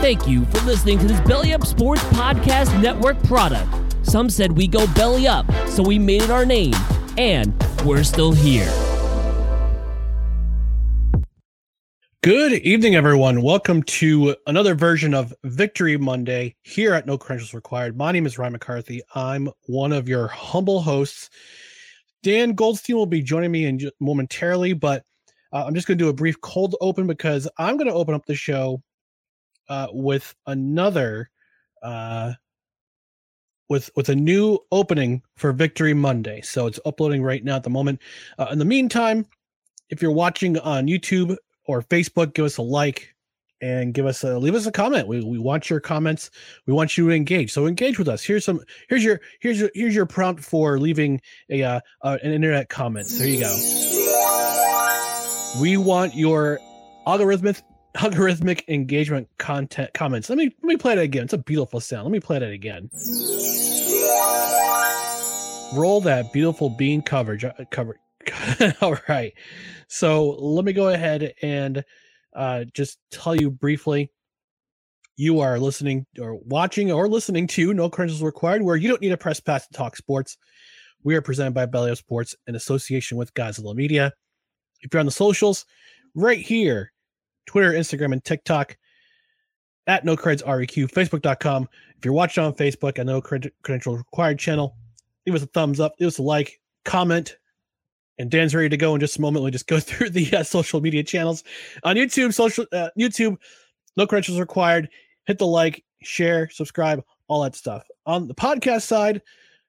Thank you for listening to this Belly Up Sports Podcast Network product. Some said we go belly up, so we made it our name, and we're still here. Good evening, everyone. Welcome to another version of Victory Monday here at No Credentials Required. My name is Ryan McCarthy. I'm one of your humble hosts. Dan Goldstein will be joining me in momentarily, but uh, I'm just going to do a brief cold open because I'm going to open up the show uh, with another uh, with with a new opening for Victory Monday. So it's uploading right now at the moment. Uh, in the meantime, if you're watching on YouTube or Facebook, give us a like and give us a leave us a comment. We, we want your comments. We want you to engage. So engage with us. Here's some here's your here's your here's your prompt for leaving a uh, uh, an internet comments. There you go. We want your algorithmic algorithmic engagement content comments. Let me let me play it again. It's a beautiful sound. Let me play that again. Roll that beautiful bean coverage uh, cover. All right. So let me go ahead and uh, just tell you briefly. You are listening or watching or listening to No Credentials Required, where you don't need a press pass to talk sports. We are presented by Belly Up Sports in association with Godzilla Media. If you're on the socials, right here, Twitter, Instagram, and TikTok at No Creds REQ, Facebook.com. If you're watching on Facebook at No Cred- Credentials Required channel, leave us a thumbs up, leave us a like, comment, and Dan's ready to go in just a moment. We'll just go through the uh, social media channels on YouTube. Social uh, YouTube, no credentials required. Hit the like, share, subscribe, all that stuff. On the podcast side,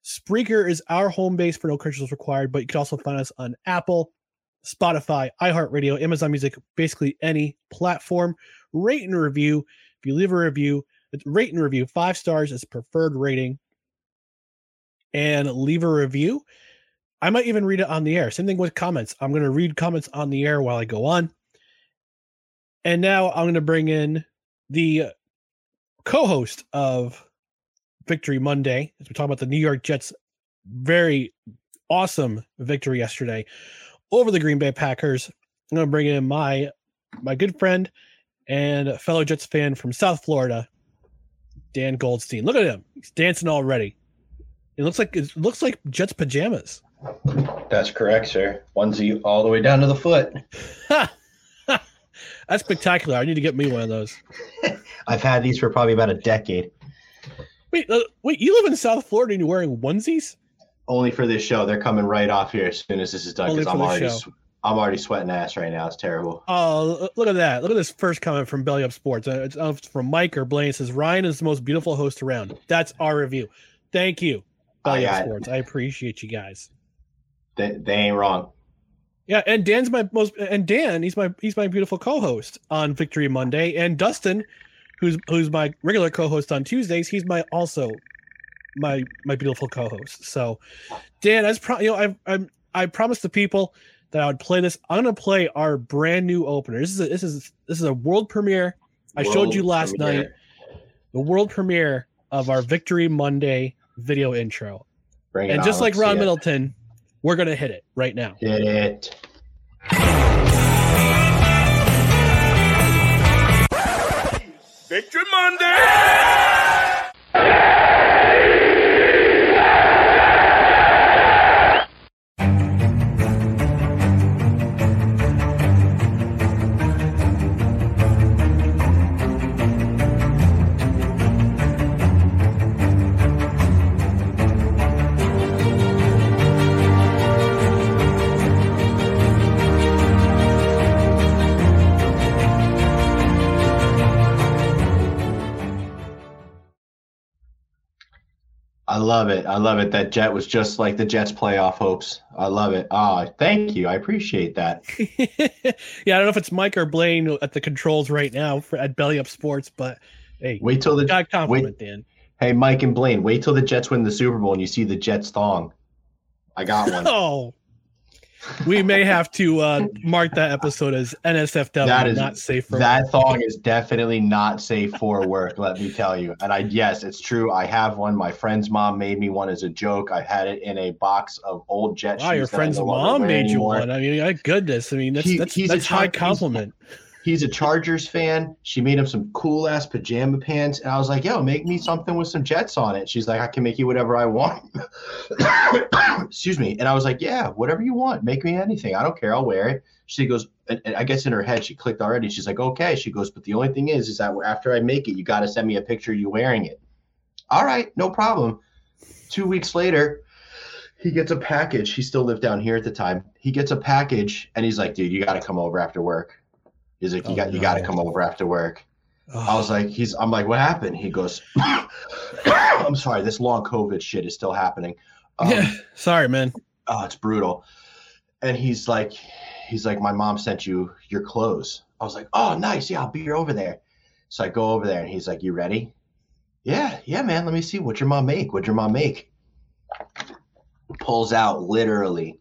Spreaker is our home base for no credentials required, but you can also find us on Apple, Spotify, iHeartRadio, Amazon Music, basically any platform. Rate and review. If you leave a review, rate and review five stars is preferred rating, and leave a review. I might even read it on the air. Same thing with comments. I'm going to read comments on the air while I go on. And now I'm going to bring in the co host of Victory Monday as we talk about the New York Jets' very awesome victory yesterday over the Green Bay Packers. I'm going to bring in my my good friend and fellow Jets fan from South Florida, Dan Goldstein. Look at him. He's dancing already. It looks like it looks like Jets pajamas. That's correct, sir. Onesie all the way down to the foot. That's spectacular. I need to get me one of those. I've had these for probably about a decade. Wait, uh, wait, you live in South Florida and you're wearing onesies? Only for this show. They're coming right off here as soon as this is done because I'm already sw- I'm already sweating ass right now. It's terrible. Oh, look at that. Look at this first comment from Belly Up Sports. Uh, It's uh, from Mike or Blaine. It says, Ryan is the most beautiful host around. That's our review. Thank you, Belly I Up. Sports. I appreciate you guys. They, they ain't wrong. Yeah, and Dan's my most and Dan, he's my he's my beautiful co-host on Victory Monday, and Dustin, who's who's my regular co-host on Tuesdays, he's my also my my beautiful co-host. So, Dan, as pro, you know, I I I promised the people that I would play this. I'm gonna play our brand new opener. This is a, this is this is a world premiere I showed you last premiere. night the world premiere of our Victory Monday video intro. Bring it And on, just like let's see Ron it. Middleton, we're gonna hit it right now. Hit it. Victory Monday! I love it. I love it. That Jet was just like the Jets' playoff hopes. I love it. Ah, thank you. I appreciate that. yeah, I don't know if it's Mike or Blaine at the controls right now for, at Belly Up Sports, but hey, Wait till the got compliment, wait, Dan. Hey, Mike and Blaine, wait till the Jets win the Super Bowl and you see the Jets thong. I got one. Oh, we may have to uh, mark that episode as NSFW, That is not safe for that thong is definitely not safe for work. let me tell you. And I yes, it's true. I have one. My friend's mom made me one as a joke. I had it in a box of old jet Wow, your friend's mom made you one. I mean, my goodness. I mean, that's He- that's, that's high child- he's- compliment. He's a Chargers fan. She made him some cool ass pajama pants, and I was like, "Yo, make me something with some Jets on it." She's like, "I can make you whatever I want." Excuse me, and I was like, "Yeah, whatever you want. Make me anything. I don't care. I'll wear it." She goes, and, and I guess in her head she clicked already. She's like, "Okay." She goes, "But the only thing is, is that after I make it, you got to send me a picture of you wearing it." All right, no problem. Two weeks later, he gets a package. He still lived down here at the time. He gets a package, and he's like, "Dude, you got to come over after work." He's like, "You Oh, got, you got to come over after work." I was like, "He's." I'm like, "What happened?" He goes, "I'm sorry, this long COVID shit is still happening." Um, yeah, sorry, man. oh, it's brutal. And he's like, he's like, my mom sent you your clothes. I was like, oh, nice. Yeah, I'll be over there. So I go over there and he's like, you ready? Yeah, yeah, man. Let me see. What'd your mom make? What'd your mom make? Pulls out literally.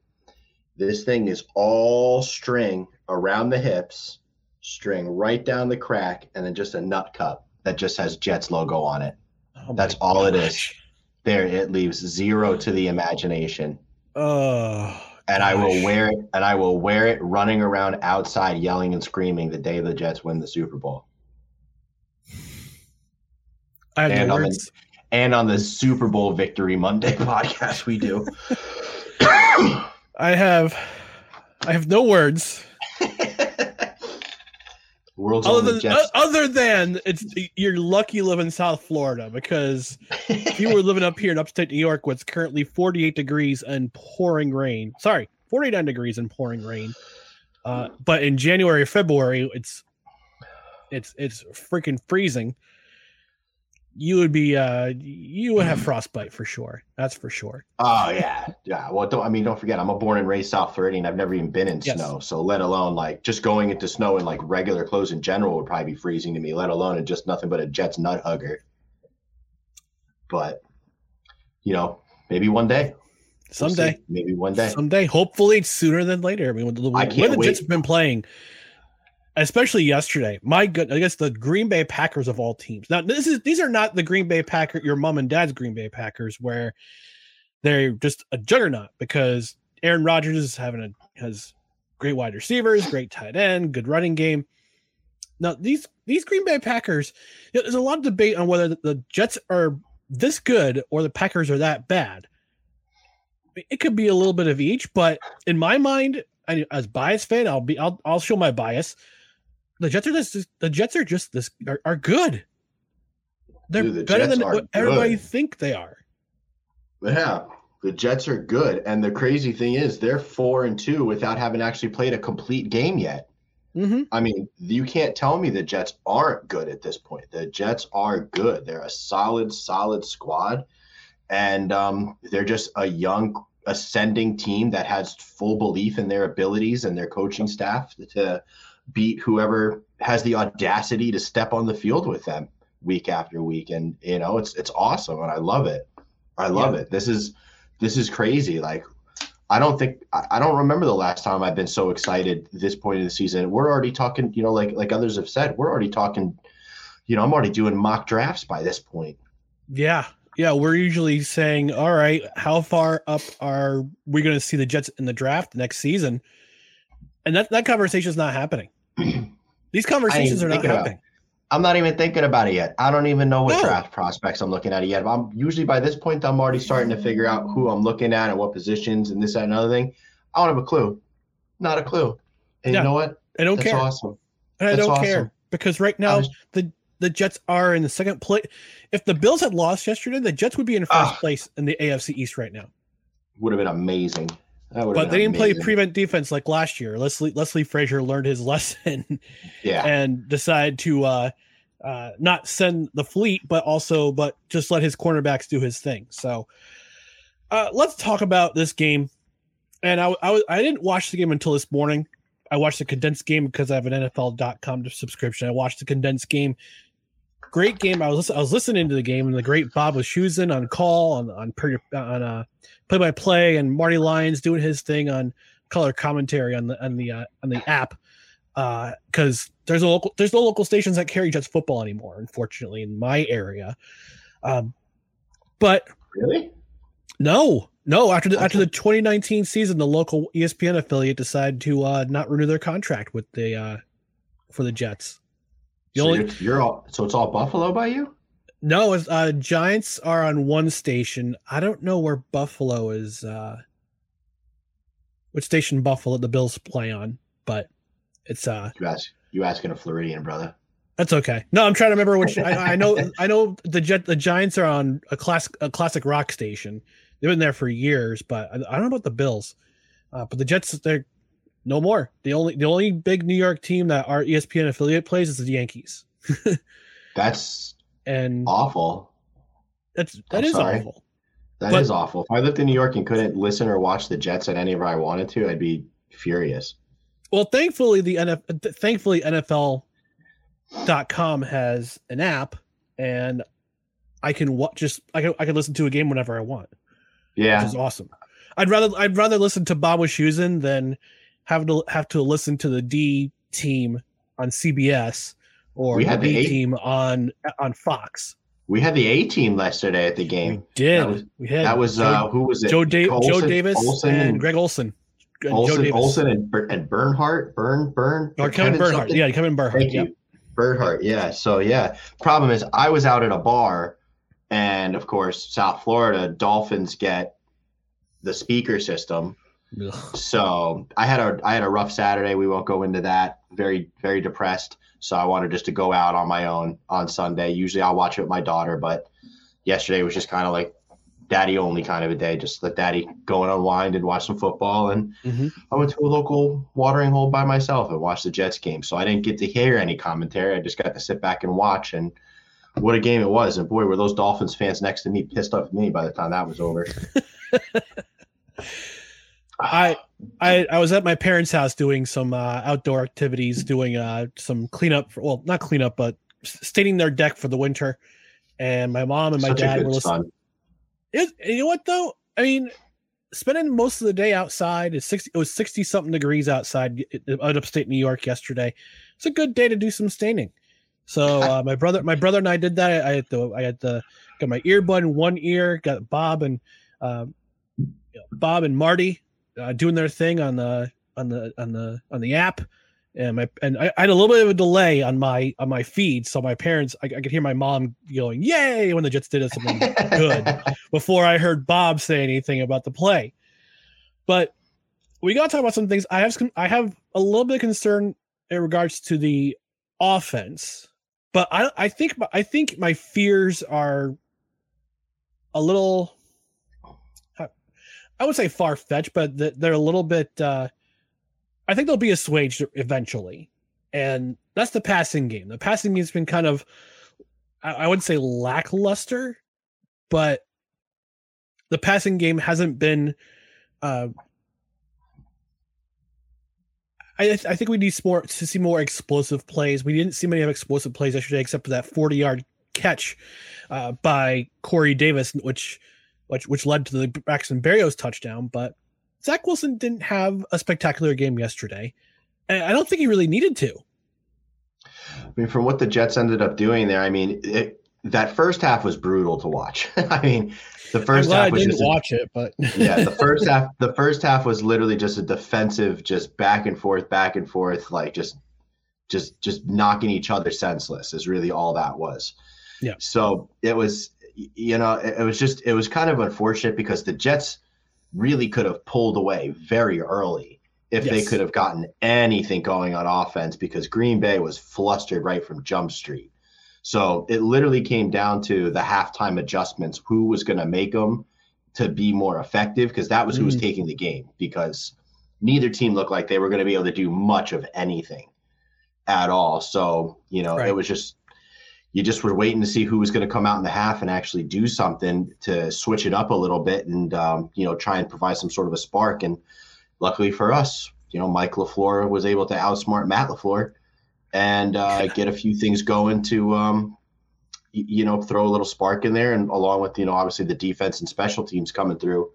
This thing is all string around the hips, string right down the crack, and then just a nut cup that just has Jets logo on it. Oh That's all it is. There, it leaves zero to the imagination Oh, and I will wear it and I will wear it running around outside yelling and screaming the day the Jets win the Super Bowl. I have And no on the- words. And on the Super Bowl Victory Monday podcast we do. I have, I have no words World's other than Jets. other than it's you're lucky live in South Florida because if you were living up here in upstate New York, what's currently 48 degrees and pouring rain. Sorry, 49 degrees and pouring rain. Uh, but in January, or February, it's it's it's freaking freezing. You would be uh you would have frostbite for sure. That's for sure. oh yeah. Yeah. Well don't I mean don't forget I'm a born and raised South Floridian. I've never even been in Yes. snow. So let alone like just going into snow in like regular clothes in general would probably be freezing to me, let alone in just nothing but a Jets nut hugger. But you know, maybe one day. We'll Someday. Maybe one day. Someday, hopefully, sooner than later. I mean, when the, I can't the Jets have been playing, especially yesterday. My good, I guess the Green Bay Packers of all teams. Now, this is these are not the Green Bay Packer, your mom and dad's Green Bay Packers, where they're just a juggernaut because Aaron Rodgers is having a has great wide receivers, great tight end, good running game. Now, these these Green Bay Packers, you know, there's a lot of debate on whether the, Jets are this good or the Packers are that bad it could be a little bit of each, but in my mind, I, as bias fan, I'll be I'll I'll show my bias. The Jets are just the Jets are just this are, are good. They're Dude, the better Jets than what everybody good. think they are. Yeah, the Jets are good, and the crazy thing is they're four and two without having actually played a complete game yet. Mm-hmm. I mean, you can't tell me the Jets aren't good at this point. The Jets are good. They're a solid, solid squad, and um, they're just a young, ascending team that has full belief in their abilities and their coaching staff to beat whoever has the audacity to step on the field with them week after week. And you know, it's it's awesome, and I love it. I love it. This is this is crazy. Like I don't think I I don't remember the last time I've been so excited this point in the season. We're already talking, you know, like like others have said, we're already talking you know, I'm already doing mock drafts by this point. Yeah. Yeah. We're usually saying, all right, how far up are we going to see the Jets in the draft next season? And that, that conversation is not happening. These conversations are not happening. I'm not even thinking about it yet. I don't even know what No. draft prospects I'm looking at yet. I'm usually by this point I'm already starting to figure out who I'm looking at and what positions and this that, and another thing. I don't have a clue. Not a clue. And Yeah. you know what? I don't That's care. awesome. And I That's don't awesome. care because right now the the Jets are in the second place. If the Bills had lost yesterday, the Jets would be in first Ah. place in the AFC East right now. Would have been amazing. That would have But they didn't play prevent defense like last year. Leslie Leslie Frazier learned his lesson Yeah. and decided to uh, uh, not send the fleet, but also but just let his cornerbacks do his thing. So uh, let's talk about this game. And I, I was I didn't watch the game until this morning. I watched the condensed game because I have an NFL.com subscription. I watched the condensed game. Great game. I was I was listening to the game, and the great Bob Wischusen on call on on per, on uh, play by play, and Marty Lyons doing his thing on color commentary on the on the uh, on the app because there's no local there's no local stations that carry Jets football anymore, unfortunately, in my area. Um, but Really? no, no. After the after the 2019 season, the local ESPN affiliate decided to uh, not renew their contract with the uh, for the Jets. The So only you're, you're all so it's all Buffalo by you? no, it's, uh, Giants are on one station. I don't know where Buffalo is. Uh, which station Buffalo the Bills play on, but it's uh You ask you asking a Floridian brother. That's okay. No, I'm trying to remember which. I, I know. I know the Jet. The Giants are on a classic a classic rock station. They've been there for years, but I, I don't know about the Bills. Uh, but the Jets, they're no more. The only the only big New York team that our ESPN affiliate plays is the Yankees, That's and awful. that's that is awful. That is But- awful. If I lived in New York and couldn't listen or watch the Jets at any of I wanted to, I'd be furious. Well, thankfully the NFL, thankfully NFL.com has an app, and I can watch just I can I can listen to a game whenever I want. Yeah. which is awesome. I'd rather I'd rather listen to Bob Wischusen than have to have to listen to the D team on CBS or We the had the B A- team on on Fox. We had the A team yesterday at the game. Did That was- we had That was Joe, uh who was it? Joe, Da- Joe Olsen- Davis Olsen and, and Greg Olsen. And Joe Olsen, and, and Bernhardt, Burn, Burn, or Kevin Bernhardt. something? Yeah, Kevin Bernhardt. Thank yeah. you, Bernhardt. Yeah. So yeah, problem is I was out at a bar, and of course South Florida Dolphins get the speaker system. Ugh. So I had a I had a rough Saturday. We won't go into that. Very very depressed. So I wanted just to go out on my own on Sunday. Usually I'll watch it with my daughter, but yesterday was just kind of like daddy only kind of a day. Just let daddy go and unwind and watch some football. And Mhm. I went to a local watering hole by myself and watched the Jets game. So I didn't get to hear any commentary. I just got to sit back and watch. And what a game it was! And boy, were those Dolphins fans next to me pissed off at me by the time that was over. I I I was at my parents' house doing some uh, outdoor activities, doing uh, some cleanup. For, well, not cleanup, but staining their deck for the winter. And my mom and my Such dad were listening. It, you know what though? I mean, spending most of the day outside is sixty. It was sixty something degrees outside out upstate New York yesterday. It's a good day to do some staining. So uh, my brother, my brother and I did that. I had the, I had the, got my earbud in one ear. Got Bob and, um, you know, Bob and Marty uh, doing their thing on the on the on the on the app. And my and I, I had a little bit of a delay on my on my feed, so my parents I, I could hear my mom going "Yay!" when the Jets did something good before I heard Bob say anything about the play. But we got to talk about some things. I have some, I have a little bit of concern in regards to the offense, but I I think I think my fears are a little. I would say far fetched, but they're a little bit. Uh, I think they'll be assuaged eventually, and that's the passing game. The passing game's been kind of, I, I would say, lackluster, but the passing game hasn't been. Uh, I, I think we need more to see more explosive plays. We didn't see many of explosive plays yesterday, except for that forty-yard catch uh, by Corey Davis, which which which led to the Braxton Berrios touchdown. But Zach Wilson didn't have a spectacular game yesterday, and I don't think he really needed to. I mean, from what the Jets ended up doing there, I mean, it, that first half was brutal to watch. I mean, the I'm first glad half I was didn't just a- watch it, but yeah, the first half the first half was literally just a defensive, just back and forth, back and forth, like just just just knocking each other senseless is really all that was. Yeah. So it was you know, it, it was just it was kind of unfortunate because the Jets really could have pulled away very early if they could have gotten anything going on offense because Green Bay was flustered right from Jump Street. So it literally came down to the halftime adjustments, who was going to make them to be more effective, because that was who was Mhm. taking the game, because neither team looked like they were going to be able to do much of anything at all. So, you know, Right. it was just, you just were waiting to see who was going to come out in the half and actually do something to switch it up a little bit and, um, you know, try and provide some sort of a spark. And luckily for us, you know, Mike LaFleur was able to outsmart Matt LaFleur and uh, get a few things going to, um, you know, throw a little spark in there. And along with, you know, obviously the defense and special teams coming through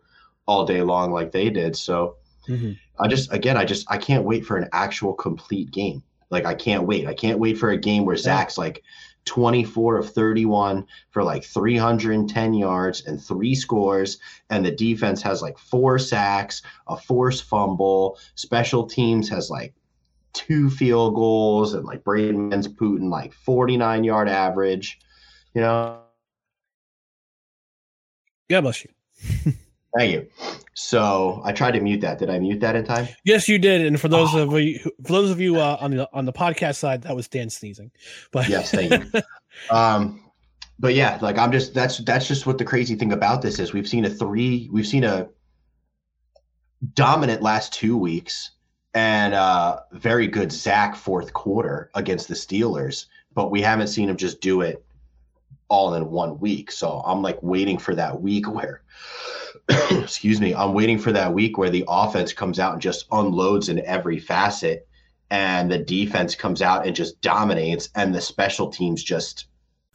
all day long like they did. So Mhm. I just, again, I just, I can't wait for an actual complete game. Like, I can't wait. I can't wait for a game where Zach's like 24 of 31 for like 310 yards and three scores. And the defense has like four sacks, a forced fumble. Special teams has like two field goals and like Braden Mann's Putin like 49 yard average. You know, God bless you. thank you. So I tried to mute that. Did I mute that in time? Yes, you did. And for those Oh. of you, for those of you uh, on the on the podcast side, that was Dan sneezing. But Yes, thank you. um, but yeah, like I'm just that's that's just what the crazy thing about this is. We've seen a three, we've seen a dominant last two weeks and uh very good Zach fourth quarter against the Steelers, but we haven't seen him just do it all in one week. So I'm like waiting for that week where excuse me, I'm waiting for that week where the offense comes out and just unloads in every facet and the defense comes out and just dominates and the special teams just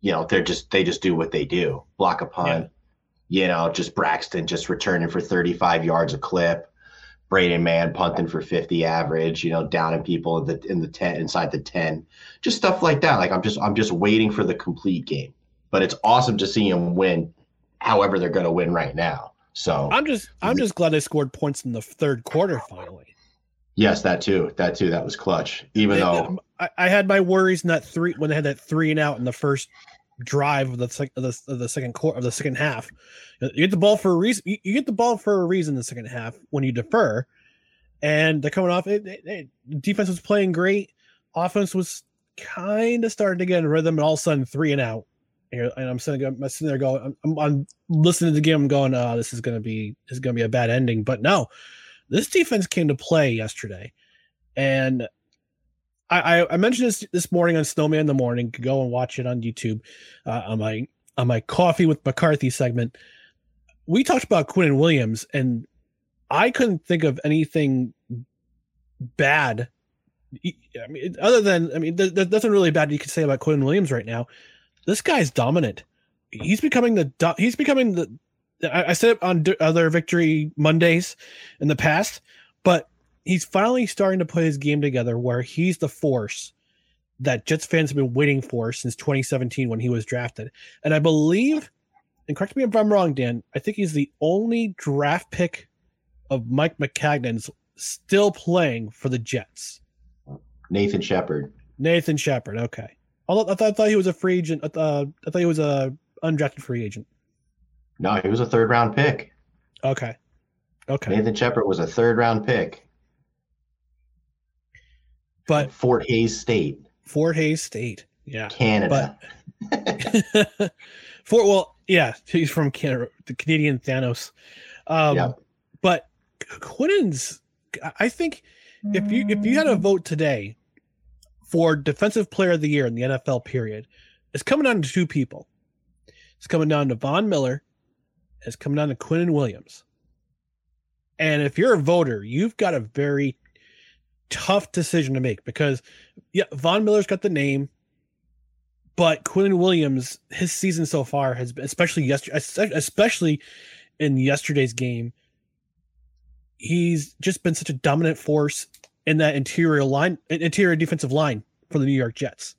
You know they're just they just do what they do. Block a punt. You know just braxton just returning for 35 yards a clip. Braden Mann punting for 50 average you know downing people in the in the 10 inside the 10 just stuff like that. Like i'm just i'm just waiting for the complete game. But it's awesome to see them win however they're going to win right now. So I'm just I'm mm-hmm. just glad they scored points in the third quarter finally. Yes that too that too that was clutch even though um, I, I had my worries in that three when they had that three and out in the first drive of the sec, of the, of the second quarter of the second half. You get the ball for a reason. You, you get the ball for a reason in the second half when you defer, and they're coming off. It, it, it- defense was playing great. Offense was kind of starting to get in rhythm, and all of a sudden three and out. And I'm sitting, I'm sitting there going, I'm, I'm, I'm listening to the game, I'm going, oh, this is going to be, this is going to be a bad ending. But no, this defense came to play yesterday, and I, I, I mentioned this this morning on Snowman in the Morning. Go and watch it on YouTube uh, on my on my Coffee with McCarthy segment. We talked about Quinnen Williams, and I couldn't think of anything bad. I mean, other than I mean, there, there's nothing really bad you could say about Quinn Williams right now. This guy's dominant. He's becoming the he's becoming the. I, I said it on d- other Victory Mondays in the past, but he's finally starting to put his game together where he's the force that Jets fans have been waiting for since 2017 when he was drafted. And I believe, and correct me if I'm wrong, Dan, I think he's the only draft pick of Mike Maccagnan's still playing for the Jets. nathan shepherd Nathan Shepherd. Okay. Although I thought, I thought he was a free agent. Uh, I thought he was a undrafted free agent. No he was a third round pick Okay. Okay. nathan shepherd was a third round pick But fort hays state Fort Hays State. Yeah. canada But Fort well, yeah, he's from Canada, the Canadian Thanos. Um Yep. but Quinn's I think if you if you had a vote today for defensive player of the year in the NFL period it's coming down to two people. It's coming down to Von Miller. It's coming down to Quinnen Williams. And if you're a voter, you've got a very tough decision to make because yeah, Von Miller's got the name, but Quinnen Williams, his season so far has been, especially yesterday, especially in yesterday's game, he's just been such a dominant force in that interior line, interior defensive line for the New York Jets.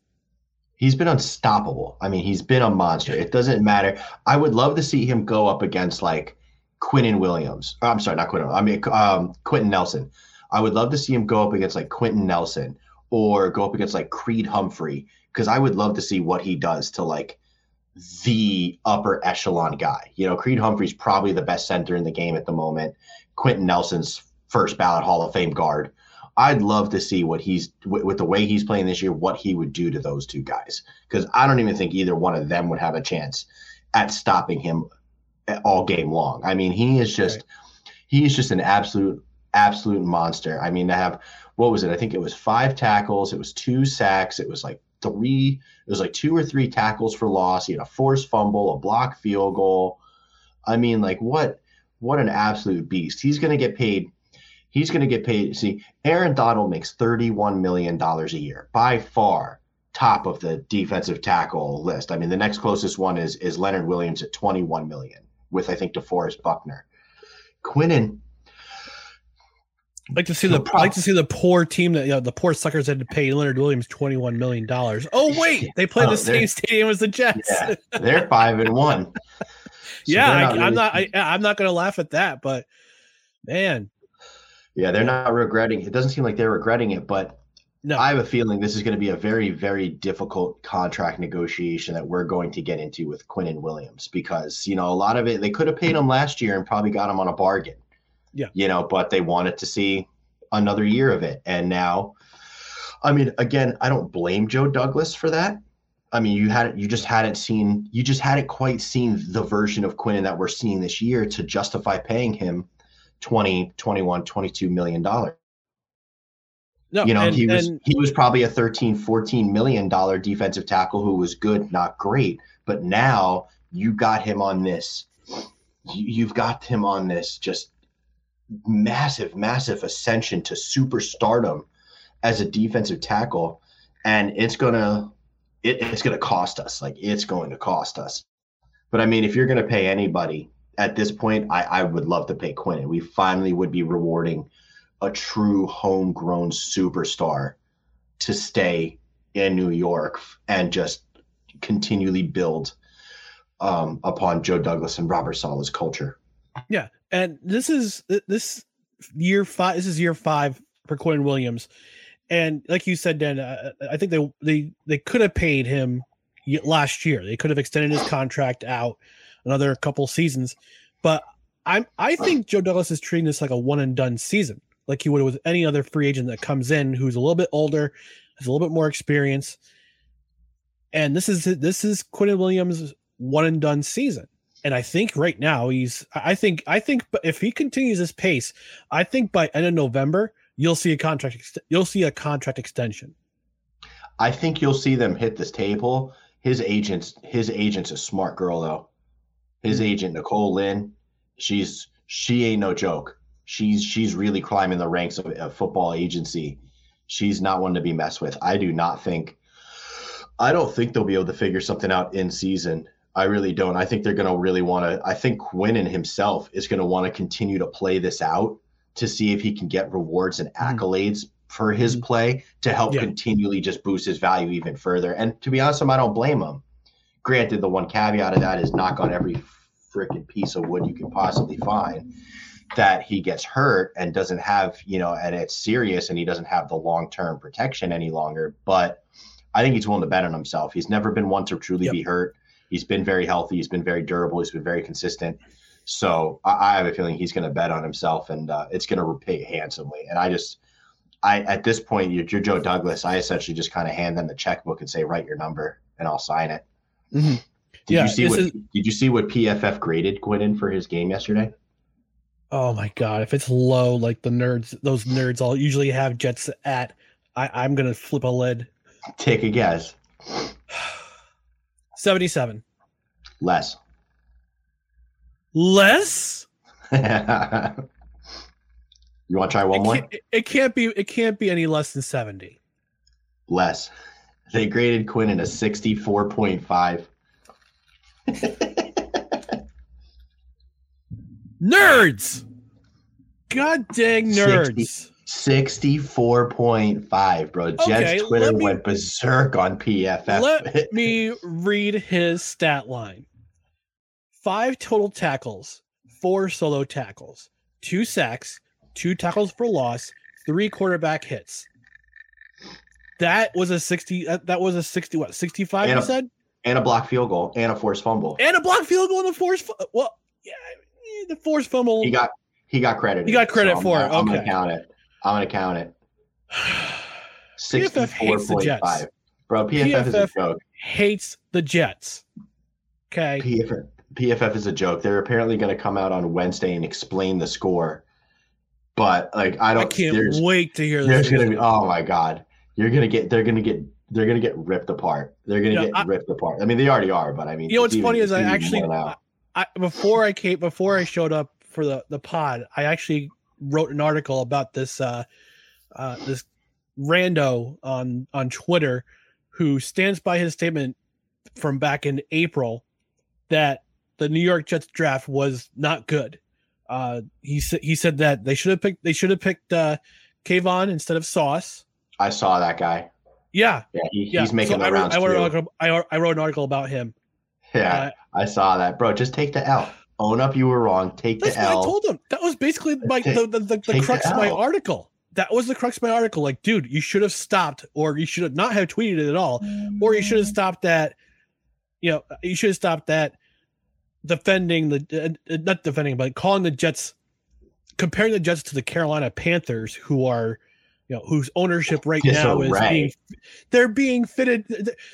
He's been unstoppable. I mean, he's been a monster. It doesn't matter. I would love to see him go up against like Quinnen Williams. I'm sorry, not Quentin. I mean, um, Nelson. I would love to see him go up against like Quenton Nelson or go up against like Creed Humphrey because I would love to see what he does to like the upper echelon guy. You know, Creed Humphrey's probably the best center in the game at the moment. Quenton Nelson's first ballot Hall of Fame guard. I'd love to see what he's with, with the way he's playing this year, what he would do to those two guys. Because I don't even think either one of them would have a chance at stopping him all game long. I mean, he is just right. he is just an absolute absolute monster. I mean, to have what was it? I think it was five tackles, it was two sacks, it was like three, it was like two or three tackles for loss. He had a forced fumble, a block field goal. I mean, like what what an absolute beast. He's going to get paid. He's going to get paid. See, Aaron Donald makes $31 million a year, by far top of the defensive tackle list. I mean, the next closest one is is Leonard Williams at 21 million, with I think DeForest Buckner. Quinnen. I'd like to see the, the like to see the poor team that you know, the poor suckers had to pay Leonard Williams twenty one million dollars. Oh wait, they play oh, the same stadium as the Jets. Yeah, they're five and one. So yeah, I, am not. I, I'm not going to laugh at that, but man. Yeah, they're not regretting. It doesn't seem like they're regretting it, but no. I have a feeling this is going to be a very, very difficult contract negotiation that we're going to get into with Quinnen Williams because you know a lot of it they could have paid him last year and probably got him on a bargain. Yeah, you know, but they wanted to see another year of it, and now, I mean, again, I don't blame Joe Douglas for that I mean, you had you just hadn't seen you just hadn't quite seen the version of Quinnen that we're seeing this year to justify paying him 20, 21, 22 million dollars. No, you know, and, he was and, he was probably a 13, 14 million dollar defensive tackle who was good, not great. But now you got him on this, you've got him on this just massive, massive ascension to superstardom as a defensive tackle. And it's gonna it, it's going to cost us. Like it's going to cost us. But I mean, if you're going to pay anybody at this point, I, I would love to pay Quinn. We finally would be rewarding a true homegrown superstar to stay in New York and just continually build um, upon Joe Douglas and Robert Saleh's culture. Yeah, and this is this year five. This is year five for Quinn Williams, and like you said, Dan, uh, I think they they they could have paid him last year. They could have extended his contract out another couple seasons. But I'm I think Joe Douglas is treating this like a one and done season, like he would with any other free agent that comes in who's a little bit older, has a little bit more experience. And this is this is Quinnen Williams' one and done season. And I think right now he's I think I think if he continues this pace, I think by end of November you'll see a contract you'll see a contract extension. I think you'll see them hit this table. His agent's his agent's a smart girl though. His mm-hmm. agent Nicole Lynn, she's she ain't no joke. She's she's really climbing the ranks of a football agency. She's not one to be messed with. I do not think I don't think they'll be able to figure something out in season. I really don't. I think they're going to really want to. I think Quinnen himself is going to want to continue to play this out to see if he can get rewards and mm-hmm. accolades mm-hmm. for his mm-hmm. play to help yeah. continually just boost his value even further. And to be honest, I don't blame him. Granted, the one caveat of that is knock on every freaking piece of wood you can possibly find that he gets hurt and doesn't have, you know, and it's serious and he doesn't have the long term protection any longer. But I think he's willing to bet on himself. He's never been one to truly yep. be hurt. He's been very healthy. He's been very durable. He's been very consistent. So I, I have a feeling he's going to bet on himself, and uh, it's going to repay handsomely. And I just, I at this point, you're, you're Joe Douglas. I essentially just kind of hand them the checkbook and say, write your number, and I'll sign it. Mm-hmm. Did yeah, you see what? Is... Did you see what PFF graded Quinnen for his game yesterday? Oh my god! If it's low, like the nerds, those nerds all usually have Jets at, I, I'm gonna flip a lid. Take a guess. 77. Less. Less? you want to try one it more? Can't, it can't be it can't be any less than 70. Less. They graded Quinnen a 64.5. Nerds. God dang nerds. 64.5, bro. Jets Okay, Twitter me- went berserk on PFF. Let me read his stat line. Five total tackles, four solo tackles, two sacks, two tackles for loss, three quarterback hits. That was a 60 uh, that was a 60 what 65 And you said? and a block field goal and a forced fumble. And a block field goal and a forced fu- well yeah, the forced fumble. He got he got credit. He got credit I'm, for it, I'm gonna count it. I'm gonna count it. PFF hates the Jets. 64.5. Bro, PFF, is a PFF joke. hates the Jets. Okay. PFF, PFF is a joke. They're apparently going to come out on Wednesday and explain the score. But like I I don't can't wait to hear there's this. gonna be oh my god. You're gonna get they're gonna get they're gonna get ripped apart. They're gonna Yeah, get I- ripped apart. I mean they already are, but I mean You know what's even- funny is I actually. I, before I came before I showed up for the the pod, I actually wrote an article about this uh uh this rando on on Twitter who stands by his statement from back in April that the New York Jets draft was not good. Uh he said he said that they should have picked they should have picked uh Kayvon instead of Sauce. I saw that guy. Yeah. Yeah, he, Yeah. he's making so the I wrote, rounds I wrote, article, I, I wrote an article about him. Yeah, I saw that, bro. Just take the L. Own up you were wrong. Take the L. I told him. That was basically my the, the, the, the crux of my article. That was the crux of my article. Like, dude, you should have stopped, or you should have not have tweeted it at all, or you should have stopped that. You know, you should have stopped that defending the uh, uh, not defending, but calling the Jets, comparing the Jets to the Carolina Panthers, who are, you know, whose ownership right now is Disarray. being, they're being fitted.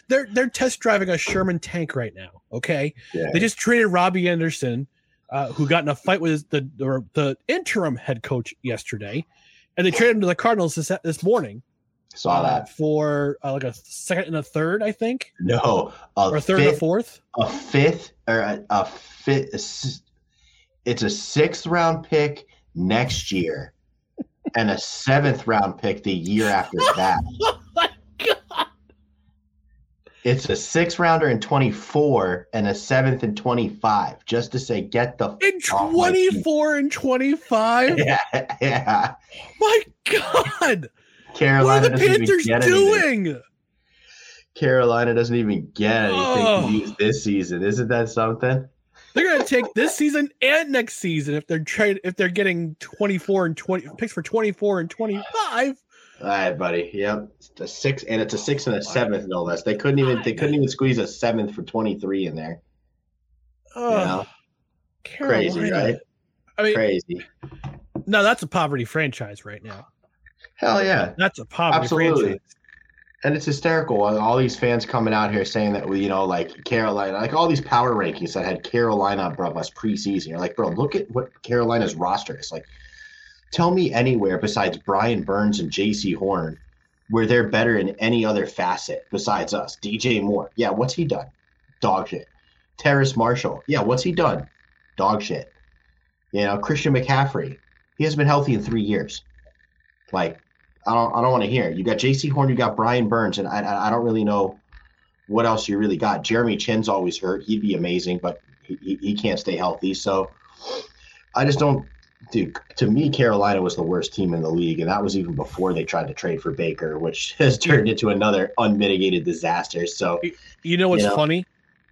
They're they're test driving a Sherman tank right now. Okay, Yeah. they just traded Robbie Anderson, uh, who got in a fight with the, the the interim head coach yesterday, and they traded him to the Cardinals this this morning. Saw uh, that. for uh, like a second and a third, I think, No, a or a third and a fourth. a fifth or a, a fifth. It's a sixth round pick next year, and a seventh round pick the year after that. Oh my god! It's a six rounder in 24 and a seventh in 25, just to say, get the In f- off my team. twenty four and twenty five. Yeah, yeah. My God! Carolina what are the Panthers get anything. doing? Carolina doesn't even get anything Oh. to use this season. Isn't that something? They're gonna take this season and next season if they're trade if they're getting twenty four and twenty picks for twenty four and twenty five. All right, buddy. Yep. It's a six and it's a six and a seventh, no less. They couldn't even they couldn't even squeeze a seventh for 23 in there. You know? Crazy, right? I mean, Crazy. no, that's a poverty franchise right now. Hell yeah. That's a poverty Absolutely. franchise. And it's hysterical. All these fans coming out here saying that we, you know, like Carolina, like all these power rankings that had Carolina above us preseason. You're like, bro, look at what Carolina's roster is. Like, tell me anywhere besides Brian Burns and Jaycee Horn where they're better in any other facet besides us. DJ Moore, yeah, what's he done? Dog shit. Terrace Marshall, yeah, what's he done? Dog shit. You know, Christian McCaffrey, he hasn't been healthy in three years. Like, I don't, I don't want to hear. You got Jaycee Horn, you got Brian Burns, and I, I- don't really know what else you really got. Jeremy Chinn's always hurt. He'd be amazing, but he, he, he can't stay healthy. So I just don't, dude. To me, Carolina was the worst team in the league, and that was even before they tried to trade for Baker, which has turned into another unmitigated disaster. So You know what's You know? funny?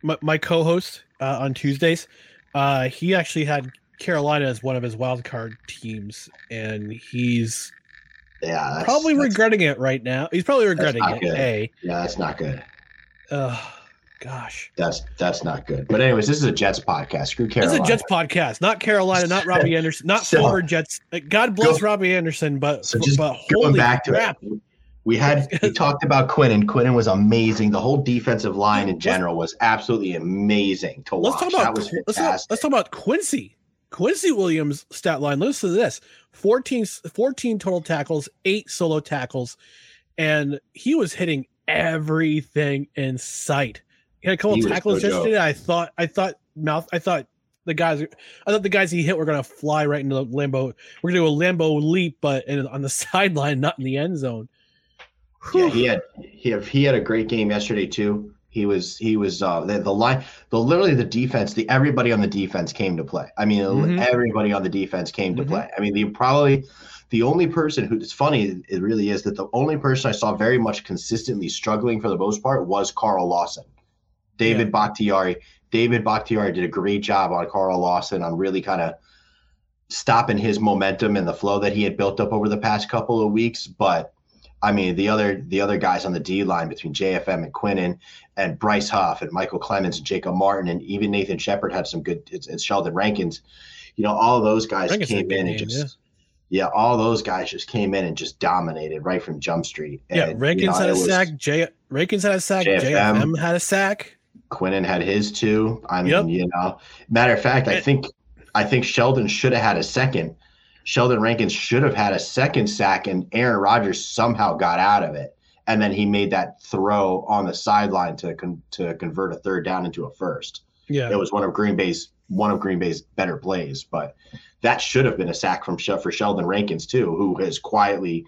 My, my co-host uh, on Tuesdays, uh, he actually had Carolina as one of his wild card teams, and he's yeah, that's, probably that's- regretting it right now. He's probably regretting it. good. A, yeah, that's not good. uh, gosh, That's that's not good. But anyways, this is a Jets podcast. Screw Carolina. this is a Jets podcast, not Carolina, not Robbie Anderson, not So- former Jets. God bless Go- Robbie Anderson, but So just but going holy back to crap. it, we had we talked about Quinnen. Quinnen was amazing. The whole defensive line in general was absolutely amazing to watch. Let's talk about that was Qu- let's talk, fantastic. let's talk about Quincy. Quincy Williams stat line. Listen to this: 14, 14 total tackles, eight solo tackles, and he was hitting everything in sight. He had a couple tackles yesterday. I thought, I thought mouth, I thought the guys, I thought the guys he hit were gonna fly right into the Lambeau. We're gonna do a Lambeau leap, but in, on the sideline, not in the end zone. Yeah, he had he had, he had a great game yesterday too. He was he was uh the, the line the literally the defense the everybody on the defense came to play. I mean Mhm. everybody on the defense came to Mhm. play. I mean the probably the only person who it's funny it really is that the only person I saw very much consistently struggling for the most part was Carl Lawson. David Bakhtiari. David Bakhtiari did a great job on Carl Lawson on really kind of stopping his momentum and the flow that he had built up over the past couple of weeks. But I mean, the other the other guys on the D line between JFM and Quinnen and Bryce Huff and Michael Clemons and Jacob Martin and even Nathan Shepherd had some good it's, it's Sheldon Rankins. You know, all those guys Rankins came in and just yeah. all those guys just came in and just dominated right from Jump Street. yeah, Rankins you know, had a was- sack. J Rankins had a sack. JFM. JFM had a sack. Quinnen had his too. I mean, Yep. you know, matter of fact, I think I think Sheldon should have had a second. Sheldon Rankins should have had a second sack, and Aaron Rodgers somehow got out of it, and then he made that throw on the sideline to con- to convert a third down into a first. Yeah, It was one of Green Bay's one of Green Bay's better plays, but that should have been a sack from for Sheldon Rankins too, who has quietly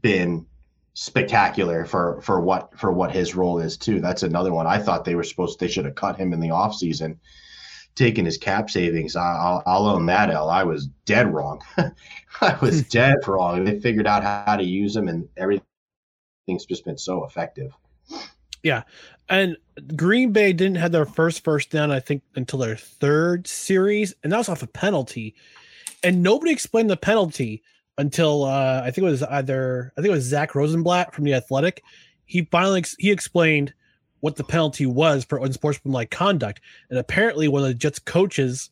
been spectacular for for what for what his role is too. That's another one. I thought they were supposed they should have cut him in the offseason, taken his cap savings. I, I'll, I'll own that L. I was dead wrong. I was dead wrong. They figured out how to use him, and everything's just been so effective. Yeah, and Green Bay didn't have their first first down, I think, until their third series, and that was off a penalty. And nobody explained the penalty until uh, I think it was either I think it was Zack Rosenblatt from the Athletic. He finally ex- he explained what the penalty was for unsportsmanlike conduct, and apparently one of the Jets coaches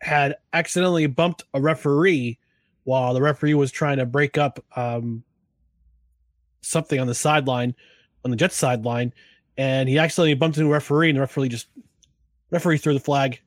had accidentally bumped a referee while the referee was trying to break up um, something on the sideline on the Jets sideline and he accidentally bumped into a referee, and the referee just referee threw the flag,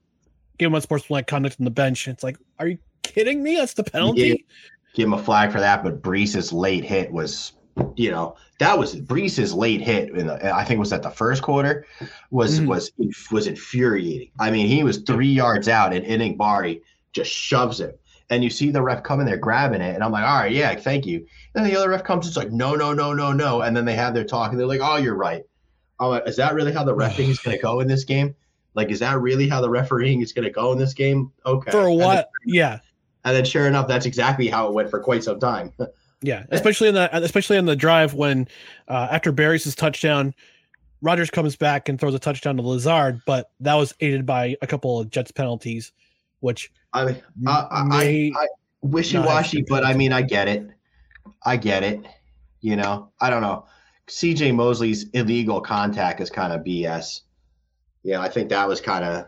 gave him unsportsmanlike conduct on the bench. It's like, are you kidding me? That's the penalty. give him a flag for that, but Breece's late hit was, you know, that was Breece's late hit in the I think was at the first quarter was Mhm. was was infuriating. I mean, he was three yards out and Inning Bari just shoves him. And you see the ref coming there grabbing it, and I'm like, all right, yeah, thank you. And the other ref comes, it's like, no, no, no, no, no. And then they have their talk, and they're like, oh, you're right. I'm like, is that really how the refing is going to go in this game? Like, is that really how the refereeing is going to go in this game? Okay. For then- what? Yeah, and then sure enough, that's exactly how it went for quite some time. yeah. Especially in the especially in the drive when uh, after Barry's touchdown, Rodgers comes back and throws a touchdown to Lazard, but that was aided by a couple of Jets penalties, which I mean, I, I, I, I wishy washy, but I mean, I get it. I get it. You know, I don't know. CJ Mosley's illegal contact is kind of BS. Yeah, I think that was kind of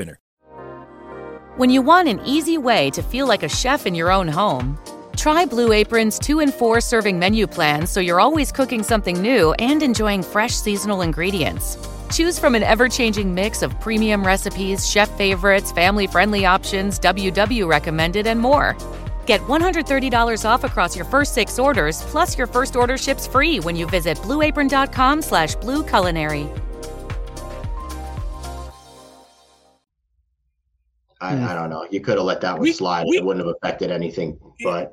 winner. When you want an easy way to feel like a chef in your own home, try Blue Apron's 2 and 4 serving menu plans so you're always cooking something new and enjoying fresh seasonal ingredients. Choose from an ever changing mix of premium recipes, chef favorites, family friendly options, WW recommended, and more. Get $130 off across your first six orders, plus your first order ships free when you visit blueapron.com slash blueculinary. I, Hmm. I don't know. You could have let that one We- slide. we- it wouldn't have affected anything. But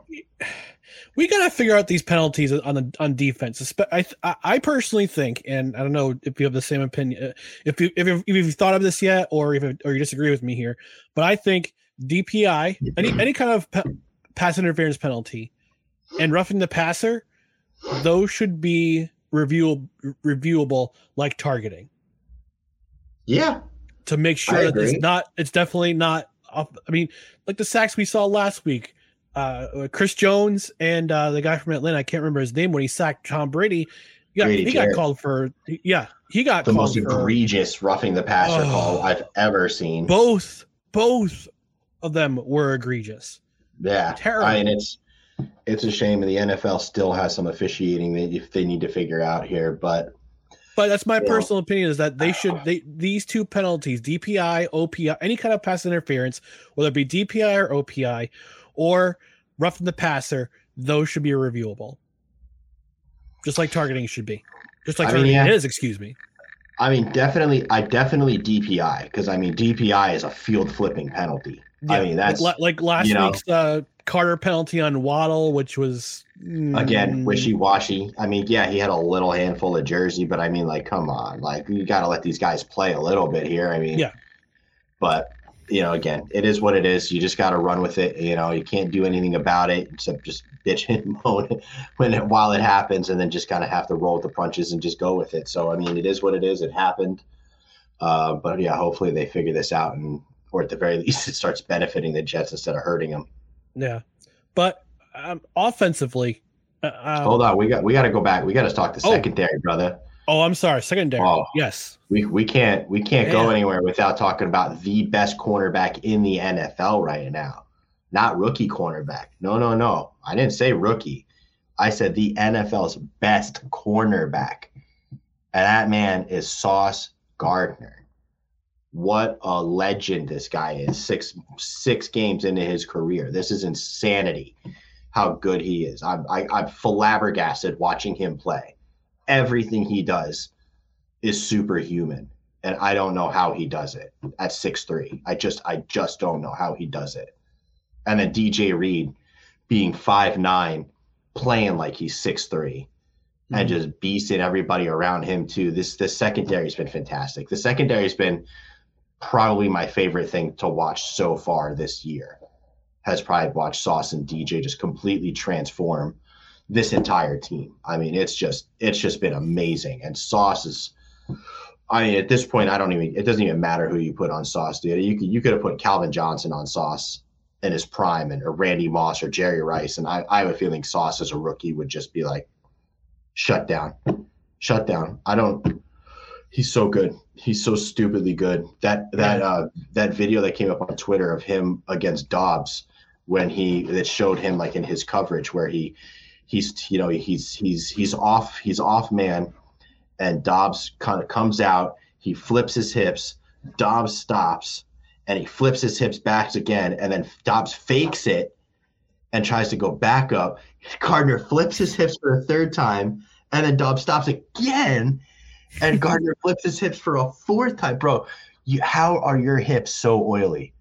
we got to figure out these penalties on the on defense. I, I I personally think, and I don't know if you have the same opinion, uh, if you if you've, if you've thought of this yet, or if or you disagree with me here, but I think DPI, any any kind of pa- pass interference penalty, and roughing the passer, those should be reviewable reviewable like targeting yeah, to make sure that it's not it's definitely not off i mean like the sacks we saw last week uh chris jones and uh the guy from atlanta i can't remember his name when he sacked tom brady Yeah, he got called for. Yeah, he got the most for egregious roughing the passer Oh. call I've ever seen. both. Both of them were egregious. Yeah, Terrible. I mean it's it's a shame, and the NFL still has some officiating that if they need to figure out here. But But that's my Yeah. personal opinion is that they should they these two penalties, DPI, OPI, any kind of pass interference, whether it be DPI or OPI, or roughing the passer, those should be reviewable. Just like targeting should be. Just like I mean, targeting yeah. is, excuse me. I mean, definitely, I definitely DPI because I mean DPI is a field flipping penalty. I Yeah, mean that's like, like last week's uh, Carter penalty on Waddle, which was again mm, wishy washy. I mean, yeah, he had a little handful of jersey, but I mean, like, come on, like you got to let these guys play a little bit here. I mean, Yeah. but you know, again, it is what it is. You just got to run with it. You know, you can't do anything about it except just bitch and moan when it, while it happens, and then just kind of have to roll with the punches and just go with it. So, I mean, it is what it is. It happened. Uh, but yeah, hopefully they figure this out, and or at the very least, it starts benefiting the Jets instead of hurting them. Yeah, but um, offensively, uh, um, Hold on, we got we got to go back. We got to talk the Oh. secondary, brother. Oh, I'm sorry, secondary. Oh. Yes, We we can't we can't go anywhere without talking about the best cornerback in the NFL right now. Not rookie cornerback. No, no, no. I didn't say rookie. I said the NFL's best cornerback. And that man is Sauce Gardner. What a legend this guy is. Six six games into his career. This is insanity how good he is. I'm I, I'm flabbergasted watching him play. Everything he does is superhuman and I don't know how he does it at six three. I just I just don't know how he does it. And then DJ Reed being five nine, playing like he's six three, and hmm. just beasting everybody around him too. This the secondary's been fantastic. The secondary's been probably my favorite thing to watch so far this year. Has probably watched Sauce and DJ just completely transform this entire team. I mean, it's just it's just been amazing. And Sauce is I mean, at this point, I don't even. It doesn't even matter who you put on Sauce, dude. You could you could have put Calvin Johnson on Sauce in his prime, and or Randy Moss or Jerry Rice, and I, I have a feeling Sauce as a rookie would just be like, shut down, shut down. I don't. He's so good. He's so stupidly good. That that uh that video that came up on Twitter of him against Doubs when he that showed him like in his coverage where he he's you know he's he's he's off he's off man and Doubs kind of comes out. He flips his hips. Doubs stops, and he flips his hips back again, and then Doubs fakes it and tries to go back up. Gardner flips his hips for a third time, and then Doubs stops again, and Gardner flips his hips for a fourth time. Bro, you, how are your hips so oily?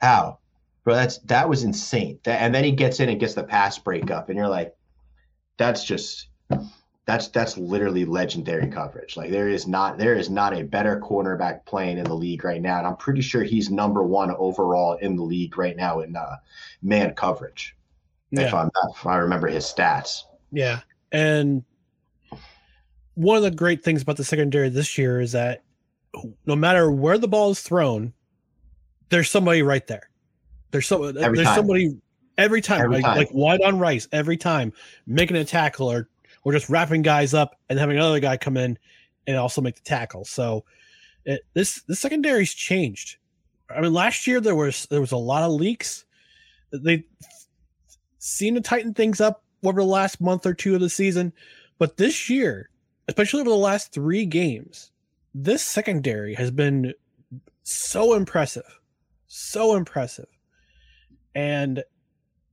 How, bro? That's that was insane. That, and then he gets in and gets the pass breakup, and you're like, that's just that's that's literally legendary coverage. Like there is not there is not a better cornerback playing in the league right now, and I'm pretty sure he's number one overall in the league right now in uh, man coverage. If Yeah. I'm if I remember his stats. yeah, and one of the great things about the secondary this year is that no matter where the ball is thrown, there's somebody right there. There's so Every there's time. somebody every time, Every like, time. like wide on Rice every time, making a tackle or or just wrapping guys up and having another guy come in and also make the tackle. So it, this this secondary's changed. I mean, last year there was there was a lot of leaks. They seem to tighten things up over the last month or two of the season, but this year, especially over the last three games, this secondary has been so impressive, so impressive, and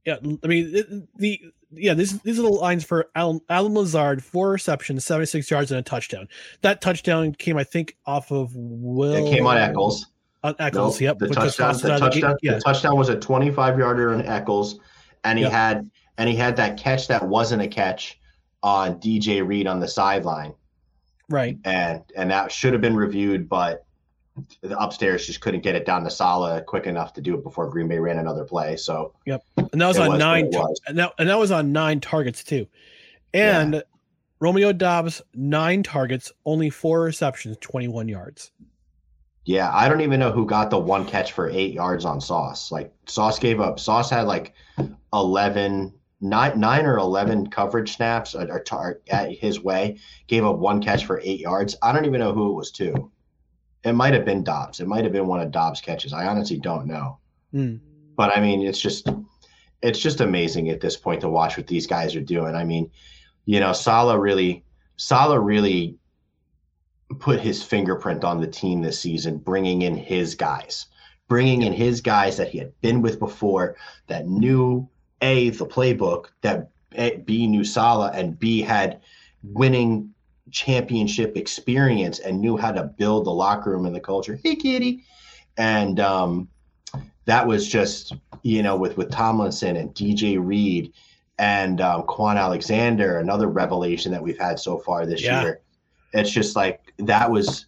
yeah, I mean it- the yeah these these are the lines for Allen, Allen Lazard, four receptions, seventy six yards, and a touchdown. That touchdown came, I think, off of Will. It came on Echols. On Echols, Nope, yep. The touchdown, the the touchdown, Yeah, the touchdown was a 25 yarder on Echols, and he Yep. had and he had that catch that wasn't a catch on DJ Reed on the sideline, right. and and that should have been reviewed, but the upstairs just couldn't get it down to Saleh quick enough to do it before Green Bay ran another play. So Yep. And that was on was nine was. and that, and that was on nine targets too. And Romeo Doubs, nine targets, only four receptions, 21 yards. yeah, I don't even know who got the one catch for eight yards on Sauce. Like Sauce gave up. Sauce had like 11, nine nine or eleven coverage snaps are at his way. Gave up one catch for eight yards. I don't even know who it was to. It might have been Doubs. It might have been one of Doubs' catches. I honestly don't know. Hmm. But I mean, it's just it's just amazing at this point to watch what these guys are doing. I mean, you know, Saleh really Saleh really put his fingerprint on the team this season, bringing in his guys, bringing in his guys that he had been with before, that knew a the playbook, that A, B knew Saleh, and B had winning championship experience and knew how to build the locker room and the culture. Hey, kitty, and um, that was just you know with with Tomlinson and DJ Reed and um, Kwon Alexander, another revelation that we've had so far this Yeah. year. It's just like that was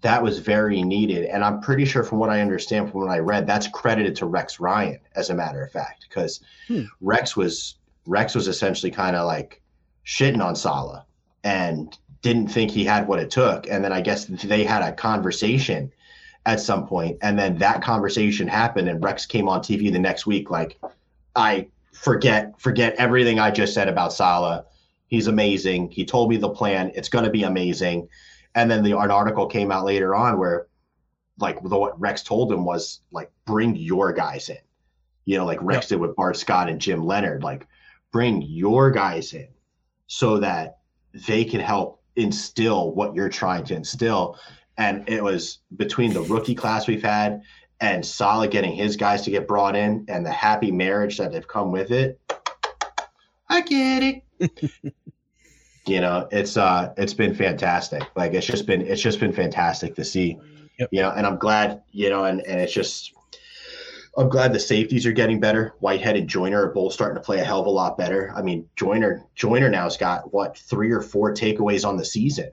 that was very needed, and I'm pretty sure from what I understand from what I read, that's credited to Rex Ryan, as a matter of fact, because Hmm. Rex was Rex was essentially kind of like shitting on Saleh and didn't think he had what it took, and then I guess they had a conversation at some point, and then that conversation happened, and Rex came on TV the next week like, I forget forget everything I just said about Saleh. He's amazing. He told me the plan. It's going to be amazing. And then the an article came out later on where, like, the, what Rex told him was like, bring your guys in. You know, like Rex did with Bart Scott and Jim Leonhard. Like, bring your guys in so that they can help instill what you're trying to instill. And it was between the rookie class we've had and Saleh getting his guys to get brought in and the happy marriage that they've come with it. I get it. you know, it's uh it's been fantastic. Like it's just been it's just been fantastic to see. Yep. You know, and I'm glad, you know, and, and it's just I'm glad the safeties are getting better. Whitehead and Joyner are both starting to play a hell of a lot better. I mean, Joyner Joyner now's got what three or four takeaways on the season.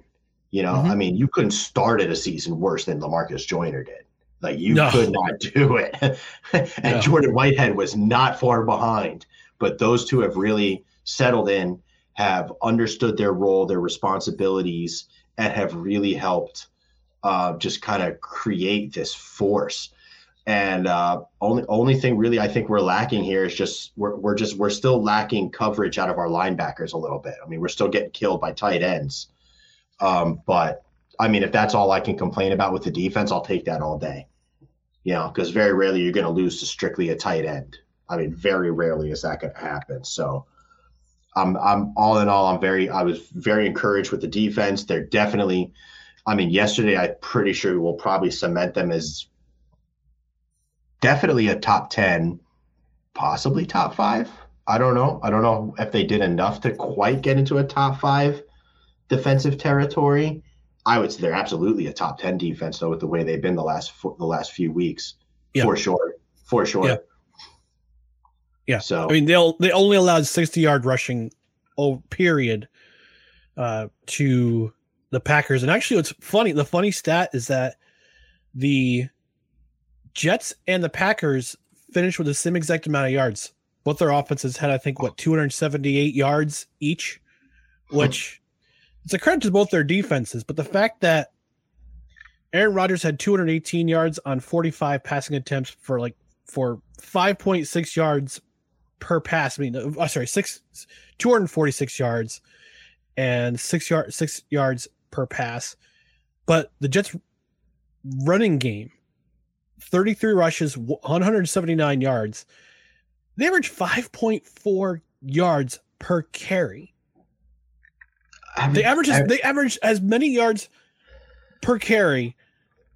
You know, Mhm. I mean, you couldn't start at a season worse than Lamarcus Joyner did. Like you No. could not do it. and No. Jordan Whitehead was not far behind. But those two have really settled in, have understood their role, their responsibilities, and have really helped uh, just kind of create this force. And uh, only only thing really I think we're lacking here is just we're we're just we're still lacking coverage out of our linebackers a little bit. I mean, we're still getting killed by tight ends. Um, but I mean, if that's all I can complain about with the defense, I'll take that all day. You know, because very rarely you're going to lose to strictly a tight end. I mean, very rarely is that going to happen. So, I'm I'm all in all, I'm very I was very encouraged with the defense. They're definitely, I mean, yesterday I'm pretty sure we'll probably cement them as definitely a top ten, possibly top five. I don't know. I don't know if they did enough to quite get into a top five defensive territory. I would say they're absolutely a top ten defense though, with the way they've been the last the last few weeks, Yeah. for sure, for sure. Yeah. Yeah. So I mean, they'll they only allowed 60 yard rushing, oh, period, uh, to the Packers. And actually, what's funny, the funny stat is that the Jets and the Packers finished with the same exact amount of yards. Both their offenses had, I think, what 278 yards each, which it's a credit to both their defenses. But the fact that Aaron Rodgers had 218 yards on 45 passing attempts for like for 5.6 yards per pass. I mean, uh, sorry, six 246 yards and six yard six yards per pass. But the Jets running game, 33 rushes, 179 yards. They average 5.4 yards per carry. They average as, they average as many yards per carry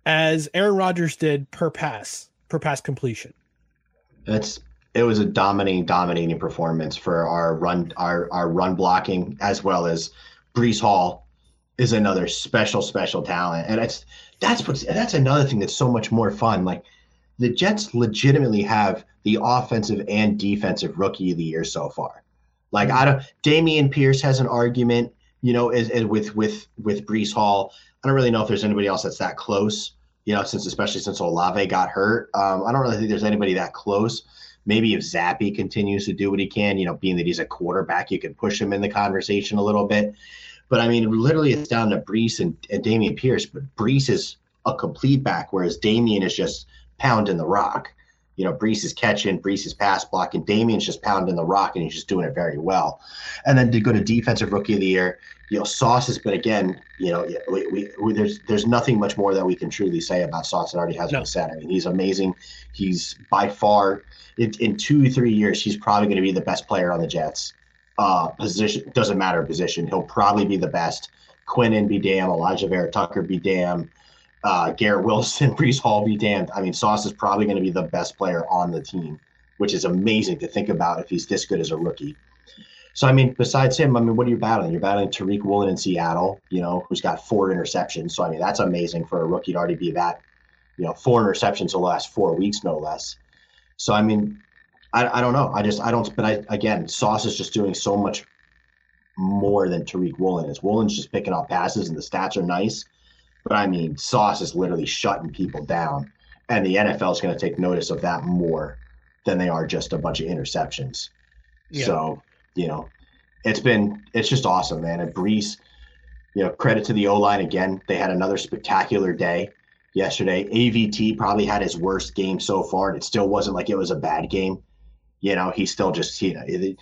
as Aaron Rodgers did per pass per pass completion. That's it was a dominating, dominating performance for our run, our our run blocking as well as Breece Hall is another special, special talent, and it's that's what's that's another thing that's so much more fun. Like the Jets legitimately have the offensive and defensive rookie of the year so far. Like I don't, Dameon Pierce has an argument, you know, is, is with with with Breece Hall. I don't really know if there's anybody else that's that close, you know, since especially since Olave got hurt. Um, I don't really think there's anybody that close. Maybe if Zappe continues to do what he can, you know, being that he's a quarterback, you can push him in the conversation a little bit. But I mean, literally, it's down to Breece and, and Dameon Pierce. But Breece is a complete back, whereas Dameon is just pounding the rock. You know, Breece is catching, Breece is pass blocking, Dameon's just pounding the rock, and he's just doing it very well. And then to go to defensive rookie of the year, you know, Sauce has been again. You know, we, we, we, there's there's nothing much more that we can truly say about Sauce that already has No. been said. I mean, he's amazing. He's by far in, in two three years, he's probably going to be the best player on the Jets. Uh, position doesn't matter position. He'll probably be the best. Quinnen be damn. Alijah Vera Tucker be damn. Uh, Garrett Wilson, Breece Hall be damned. I mean, Sauce is probably going to be the best player on the team, which is amazing to think about if he's this good as a rookie. So I mean, besides him, I mean, what are you battling? You're battling Tariq Woolen in Seattle, you know, who's got four interceptions. So I mean, that's amazing for a rookie to already be that, you know, four interceptions the last four weeks, no less. So I mean, I, I don't know. I just I don't. But I again, Sauce is just doing so much more than Tariq Woolen is. Woolen's just picking off passes, and the stats are nice. But I mean, Sauce is literally shutting people down, and the NFL is going to take notice of that more than they are just a bunch of interceptions. Yeah. So you know, it's been it's just awesome, man. And Breece, you know, credit to the O line again. They had another spectacular day yesterday. AVT probably had his worst game so far, and it still wasn't like it was a bad game. You know, he still just you know it,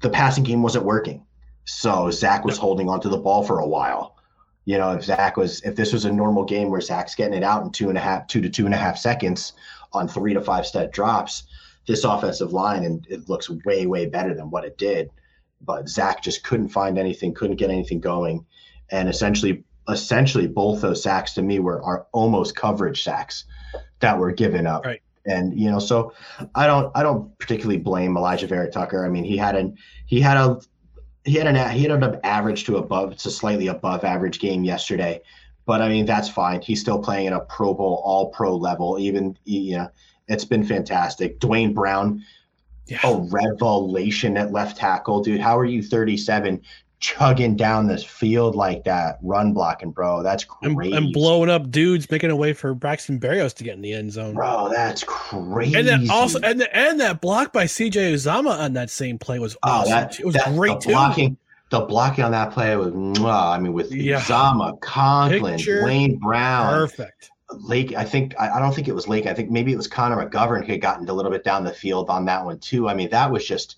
the passing game wasn't working, so Zach was holding onto the ball for a while. You know, if Zach was if this was a normal game where Zach's getting it out in two and a half, two to two and a half seconds on three to five step drops, this offensive line and it looks way way better than what it did. But Zach just couldn't find anything, couldn't get anything going, and essentially essentially both those sacks to me were are almost coverage sacks that were given up. Right. And you know, so I don't I don't particularly blame Alijah Vera Tucker. I mean, he had an he had a he had an he had an average to above it's a slightly above average game yesterday, but I mean that's fine. He's still playing at a Pro Bowl All Pro level. Even you know, it's been fantastic. Duane Brown, Yeah. a revelation at left tackle, dude. How are you 37 chugging down this field like that, run blocking, bro? That's crazy, and blowing up dudes, making a way for Braxton Berrios to get in the end zone. bro. That's crazy. And then also, and the, and that block by CJ Uzomah on that same play was Oh, awesome. that it was that- great the too. blocking. The blocking on that play was, I mean, with Yeah. Zama, Conklin, Picture Duane Brown, Perfect. Lake. I think I, don't think it was Lake. I think maybe it was Connor McGovern who had gotten a little bit down the field on that one too. I mean, that was just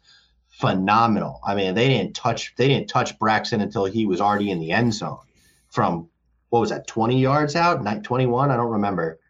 phenomenal. I mean, they didn't touch they didn't touch Braxton until he was already in the end zone from what was that, 20 yards out? Night 21? I don't remember.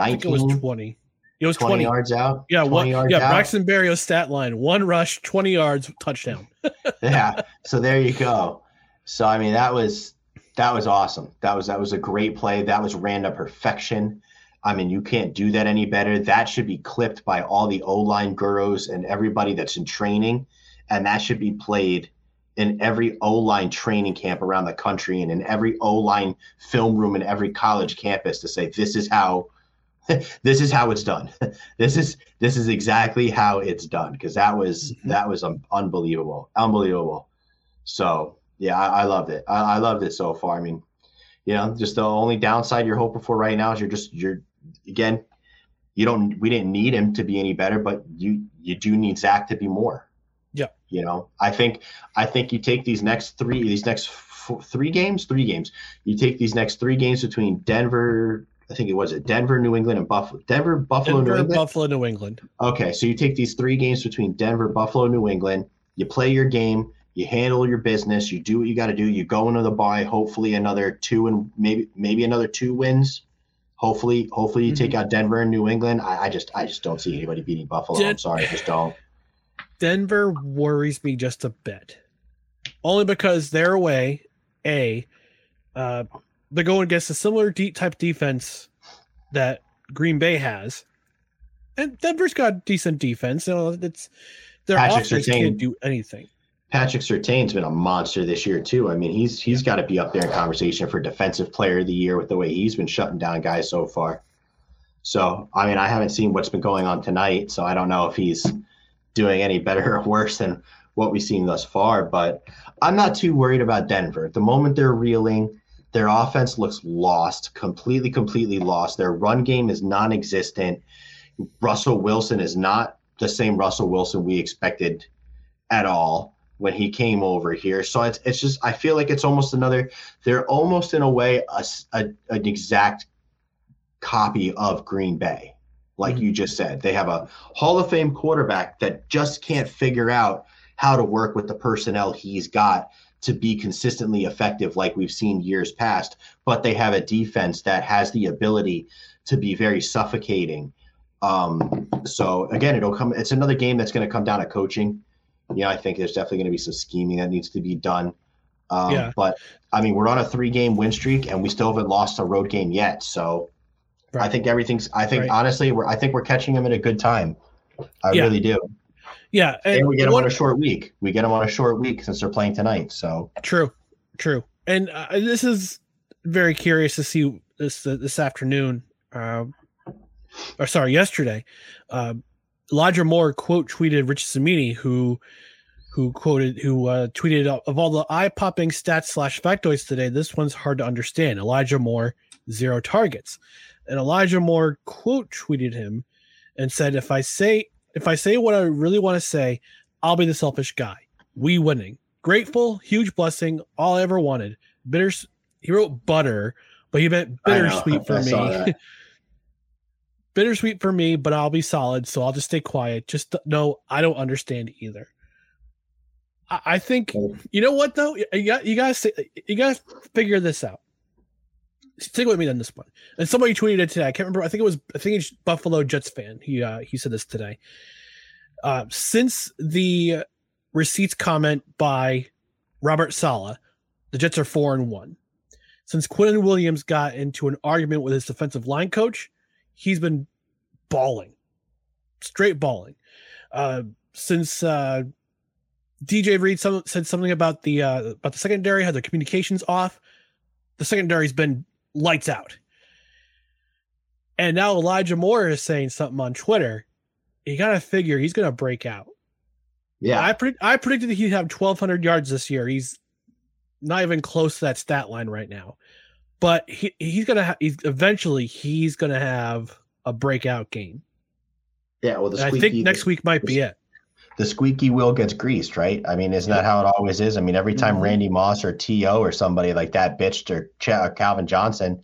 I think it was twenty. It was 20, 20. yards out. Yeah, 20 one, yards yeah. out. Braxton Berrios stat line: one rush, twenty yards, touchdown. yeah. So there you go. So I mean that was that was awesome. That was that was a great play. That was ran to perfection. I mean, you can't do that any better. That should be clipped by all the O line gurus and everybody that's in training, and that should be played in every O line training camp around the country and in every O line film room in every college campus to say this is how this is how it's done. this is this is exactly how it's done because that was that was um, unbelievable, unbelievable. So yeah, I, I loved it. I, I loved it so far. I mean, you know, just the only downside you're hoping for right now is you're just you're again, you don't we didn't need him to be any better, but you you do need Zach to be more. Yeah. You know, I think I think you take these next three these next f- three games, three games. You take these next three games between Denver. I think it was it Denver, New England, and Buffalo. Denver, Buffalo, New England. Buffalo, New England. Okay, so you take these three games between Denver, Buffalo, New England. You play your game. You handle your business. You do what you got to do. You go into the bye. Hopefully, another two and maybe maybe another two wins. Hopefully, hopefully you take out Denver and New England. I, I just I just don't see anybody beating Buffalo. I'm sorry, I just don't. Denver worries me just a bit, only because they're away. A, uh, they're going against a similar deep type defense that Green Bay has, and Denver's got decent defense. You know, it's their Patrick offense can't do anything. Patrick Surtain's been a monster this year too. I mean, he's he's got to be up there in conversation for defensive player of the year with the way he's been shutting down guys so far. So, I mean, I haven't seen what's been going on tonight, so I don't know if he's doing any better or worse than what we've seen thus far. But I'm not too worried about Denver. The moment they're reeling, their offense looks lost, completely, completely lost. Their run game is non-existent. Russell Wilson is not the same Russell Wilson we expected at all when he came over here. So it's it's just I feel like it's almost another. They're almost in a way a, a- an exact copy of Green Bay. like you just said. They have a Hall of Fame quarterback that just can't figure out how to work with the personnel he's got to be consistently effective, like we've seen years past. But they have a defense that has the ability to be very suffocating. Um, so again, it'll come. It's another game that's going to come down to coaching. Know, I think there's definitely going to be some scheming that needs to be done. Um, Yeah. But I mean, we're on a three-game win streak, and we still haven't lost a road game yet. So I think everything's. I think Right. honestly, we're. I think we're catching them at a good time. I Yeah. really do. Yeah, And, we get them one- on a short week. We get them on a short week since they're playing tonight. So True, true. And uh, this is very curious to see this uh, this afternoon, uh, or sorry, yesterday. Elijah Moore quote tweeted Rich Cimini, who who quoted who uh, tweeted of all the eye popping stats slash factoids today. This one's hard to understand. Elijah Moore zero targets, and Elijah Moore quote tweeted him and said, "If I say if I say what I really want to say, I'll be the selfish guy. We winning." Grateful, huge blessing, all I ever wanted. Bitter. He wrote butter, but he meant bittersweet for I me. bittersweet for me, but I'll be solid, so I'll just stay quiet. Just th- no, I don't understand either. I, I think you know what though. You got you guys you guys figure this out. Stick with me on this one. And somebody tweeted it today. I can't remember. I think it was I think it's Buffalo Jets fan. He uh, he said this today. Uh, since the receipts comment by Robert Saleh, the Jets are four and one. Since Quinn Williams got into an argument with his defensive line coach, he's been balling, straight balling. Uh, since uh, DJ Reed some, said something about the uh, about the secondary had their communications off, the secondary's been lights out. And now Elijah Moore is saying something on Twitter. You gotta figure he's gonna break out. yeah, I predict I predicted he'd have 1,200 yards this year. He's not even close to that stat line right now, but he he's gonna ha- he's eventually he's gonna have a breakout game. yeah. Well, the And I think next week might be it. the squeaky wheel gets greased, right? I mean, isn't that how it always is? I mean, every time Mhm. Randy Moss or To or somebody like that bitched or Ch- uh, Calvin Johnson,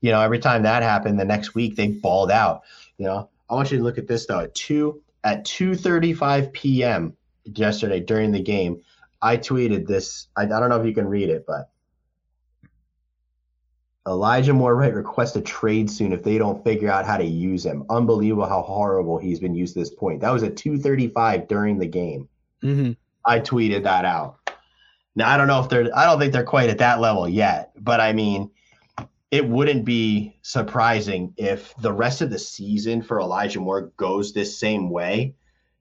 you know, every time that happened, the next week they balled out. You know, I want you to look at this though. At two at two thirty five p.m. yesterday during the game, I tweeted this. I, I don't know if you can read it, but Elijah Moore Wright request a trade soon if they don't figure out how to use him. Unbelievable how horrible he's been used to this point. That was at 235 during the game. Mm-hmm. I tweeted that out. Now I don't know if they're I don't think they're quite at that level yet, but I mean it wouldn't be surprising if the rest of the season for Elijah Moore goes this same way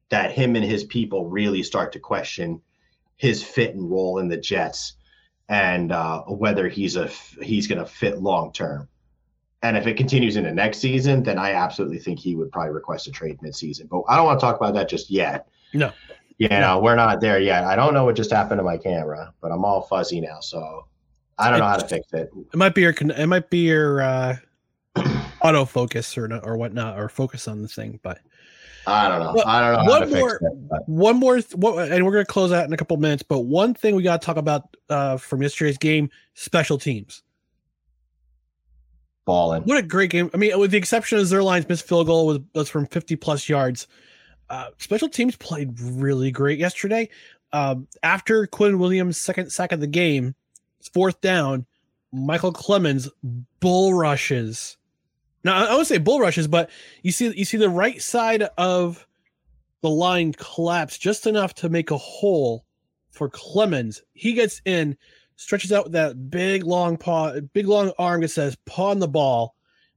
that him and his people really start to question his fit and role in the Jets and uh, whether he's a he's going to fit long term. And if it continues into next season, then I absolutely think he would probably request a trade midseason. But I don't want to talk about that just yet. No. You know, we're not there yet. I don't know what just happened to my camera, but I'm all fuzzy now, so I don't know how to fix it. It might be your it might be your uh, autofocus or or whatnot or focus on the thing, but I don't know. Well, I don't know one more- but- one more th- and we're going to close out in a couple minutes but one thing we got to talk about uh, from yesterday's game special teams balling. what a great game i mean with the exception of zuerlein's missed field goal was, was from 50 plus yards uh, special teams played really great yesterday um, after quinn williams second sack of the game fourth down michael clemons bull rushes now i would say bull rushes but you see you see the right side of the line collapse just enough to make a hole for Clemons. He gets in, stretches out that big long paw, big long arm that says paw on the ball,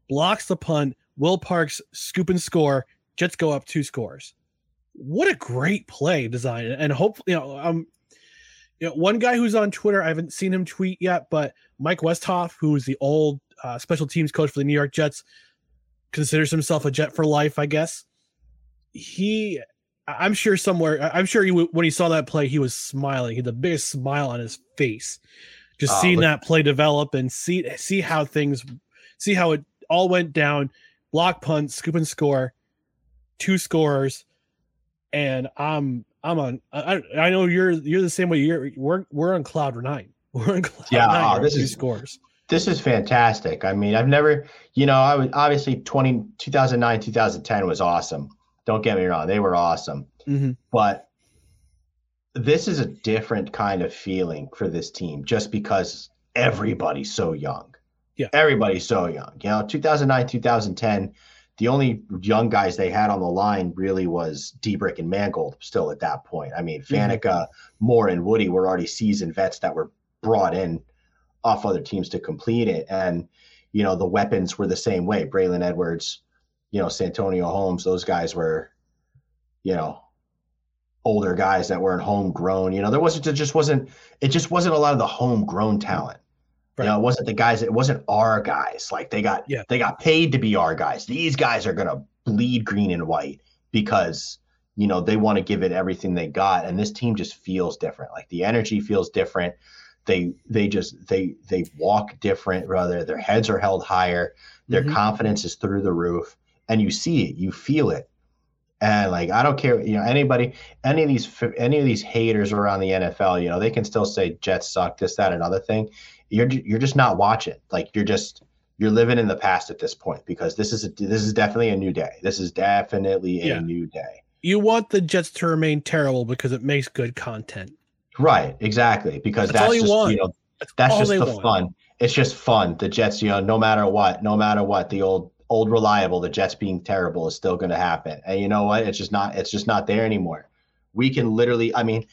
blocks the punt. Will Parks scoop and score. Jets go up two scores. What a great play design. And hopefully, you know, um, you know, one guy who's on Twitter, I haven't seen him tweet yet, but Mike Westhoff, who is the old uh, special teams coach for the New York Jets, considers himself a Jet for life, I guess. He I'm sure somewhere. I'm sure he when he saw that play, he was smiling. He had the biggest smile on his face, just Oh, seeing look- that play develop and see see how things, see how it all went down. Block punt, scoop and score, two scores, and I'm I'm on. I, I- know you're you're the same way. You're we're we're on cloud nine. We're on cloud Yeah, nine. oh, this is- scores. This is fantastic. I mean, I've never, you know, I was obviously 20, 2009, 2010 was awesome. Don't get me wrong, they were awesome. Mm-hmm. But this is a different kind of feeling for this team just because everybody's so young. Yeah. Everybody's so young. You know, 2009, 2010, the only young guys they had on the line really was Debrick and Mangold still at that point. I mean, Faneca, Moore, and Woody were already seasoned vets that were brought in off other teams to complete it. And, you know, the weapons were the same way. Braylon Edwards, you know, Santonio Holmes, those guys were, you know, older guys that weren't homegrown. You know, there wasn't, it just wasn't, it just wasn't a lot of the homegrown talent. Right. You know, it wasn't the guys, it wasn't our guys. Like they got, Yeah. they got paid to be our guys. These guys are going to bleed green and white because, you know, they want to give it everything they got. And this team just feels different. Like the energy feels different. They, they just, they, they walk different, rather their heads are held higher. Their Mhm. confidence is through the roof and you see it, you feel it. And like, I don't care, you know, anybody, any of these, any of these haters around the NFL, you know, they can still say Jets suck, this, that, another thing. You're, you're just not watching. Like you're just, you're living in the past at this point because this is a, this is definitely a new day. This is definitely a Yeah. new day. You want the Jets to remain terrible because it makes good content. Right, exactly. Because That's that's, just want. you know that's all just the want. fun. It's just fun. The Jets, you know, no matter what, no matter what, the old old reliable, the Jets being terrible is still going to happen. And you know what? It's just not. It's just not there anymore. We can literally. I mean,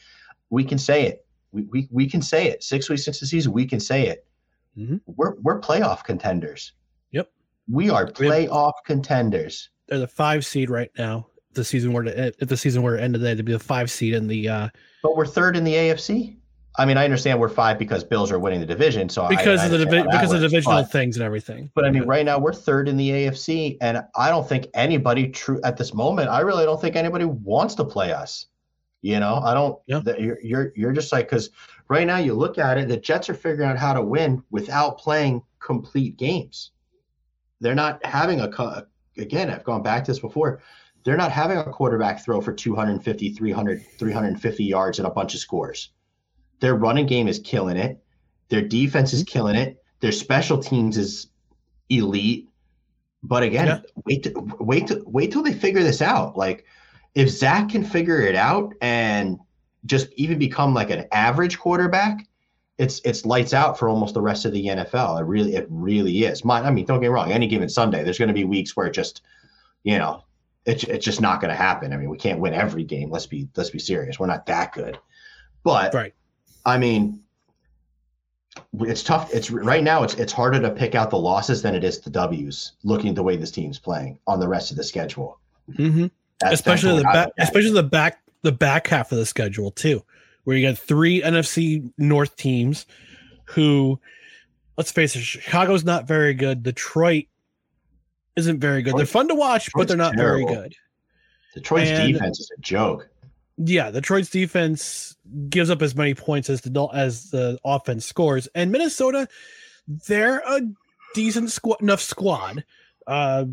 we can say it. We we, we can say it. Six weeks into the season, we can say it. Mhm. We're we're playoff contenders. Yep. We are playoff contenders. They're the five seed right now. The season were to if the season were to end today, they'd be the five seed in the uh But we're third in the AFC. I mean, I understand we're five because Bills are winning the division. So because I of the divi- because of works, divisional but- things and everything. But I mean, right now we're third in the AFC, and I don't think anybody true at this moment. I really don't think anybody wants to play us. You know, I don't. Yeah. that You're you're you're just like because right now you look at it, the Jets are figuring out how to win without playing complete games. They're not having a again. I've gone back to this before. They're not having a quarterback throw for 250, 300, 350 yards and a bunch of scores. Their running game is killing it. Their defense is mm-hmm. killing it. Their special teams is elite. But again, Yeah. wait, to, wait, to, wait till they figure this out. Like, if Zach can figure it out and just even become like an average quarterback, it's it's lights out for almost the rest of the NFL. It really, it really is. My, I mean, don't get me wrong. Any given Sunday, there's going to be weeks where it just, you know, it's it's just not going to happen. I mean, we can't win every game. Let's be let's be serious. We're not that good. But Right. I mean, it's tough. It's right now. It's it's harder to pick out the losses than it is the W's. Looking at the way this team's playing on the rest of the schedule, hmm especially the back look at it. especially the back the back half of the schedule too, where you got three NFC North teams who let's face it, Chicago's not very good. Detroit isn't very good. They're fun to watch, but they're not very good. Detroit's and- defense is a joke. Yeah, Detroit's defense gives up as many points as the as the offense scores, and Minnesota, they're a decent squad, enough squad uh,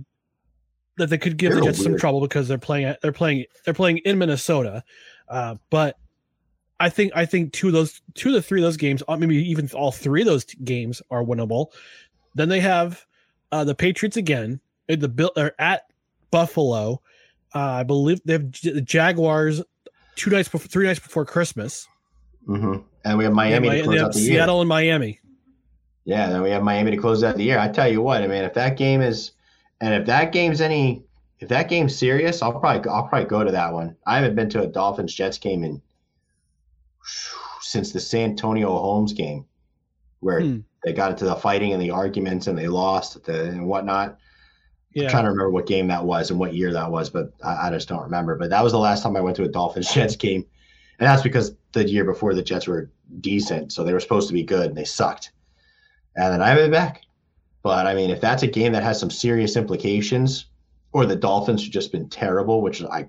that they could give They're the Jets some trouble because they're playing at- they're playing they're playing in Minnesota, uh, but I think I think two of those two of the three of those games, uh, maybe even all three of those t- games are winnable. Then they have uh, the Patriots again. The Bill are at Buffalo. Uh, I believe they have J- the Jaguars two nights before, three nights before Christmas. hmm And we have Miami They to close out the year. Seattle and Miami. Yeah, then we have Miami to close out the year. I tell you what, I mean, if that game is, and if that game's any, if that game's serious, I'll probably I'll probably go to that one. I haven't been to a Dolphins Jets game in since the Santonio Holmes game, where Hmm. they got into the fighting and the arguments and they lost the, and whatnot. I'm trying to remember what game that was and what year that was, but I, I just don't remember. But that was the last time I went to a Dolphins Jets game, and that's because the year before the Jets were decent, so they were supposed to be good and they sucked. And then I haven't been back. But I mean, if that's a game that has some serious implications, or the Dolphins have just been terrible, which I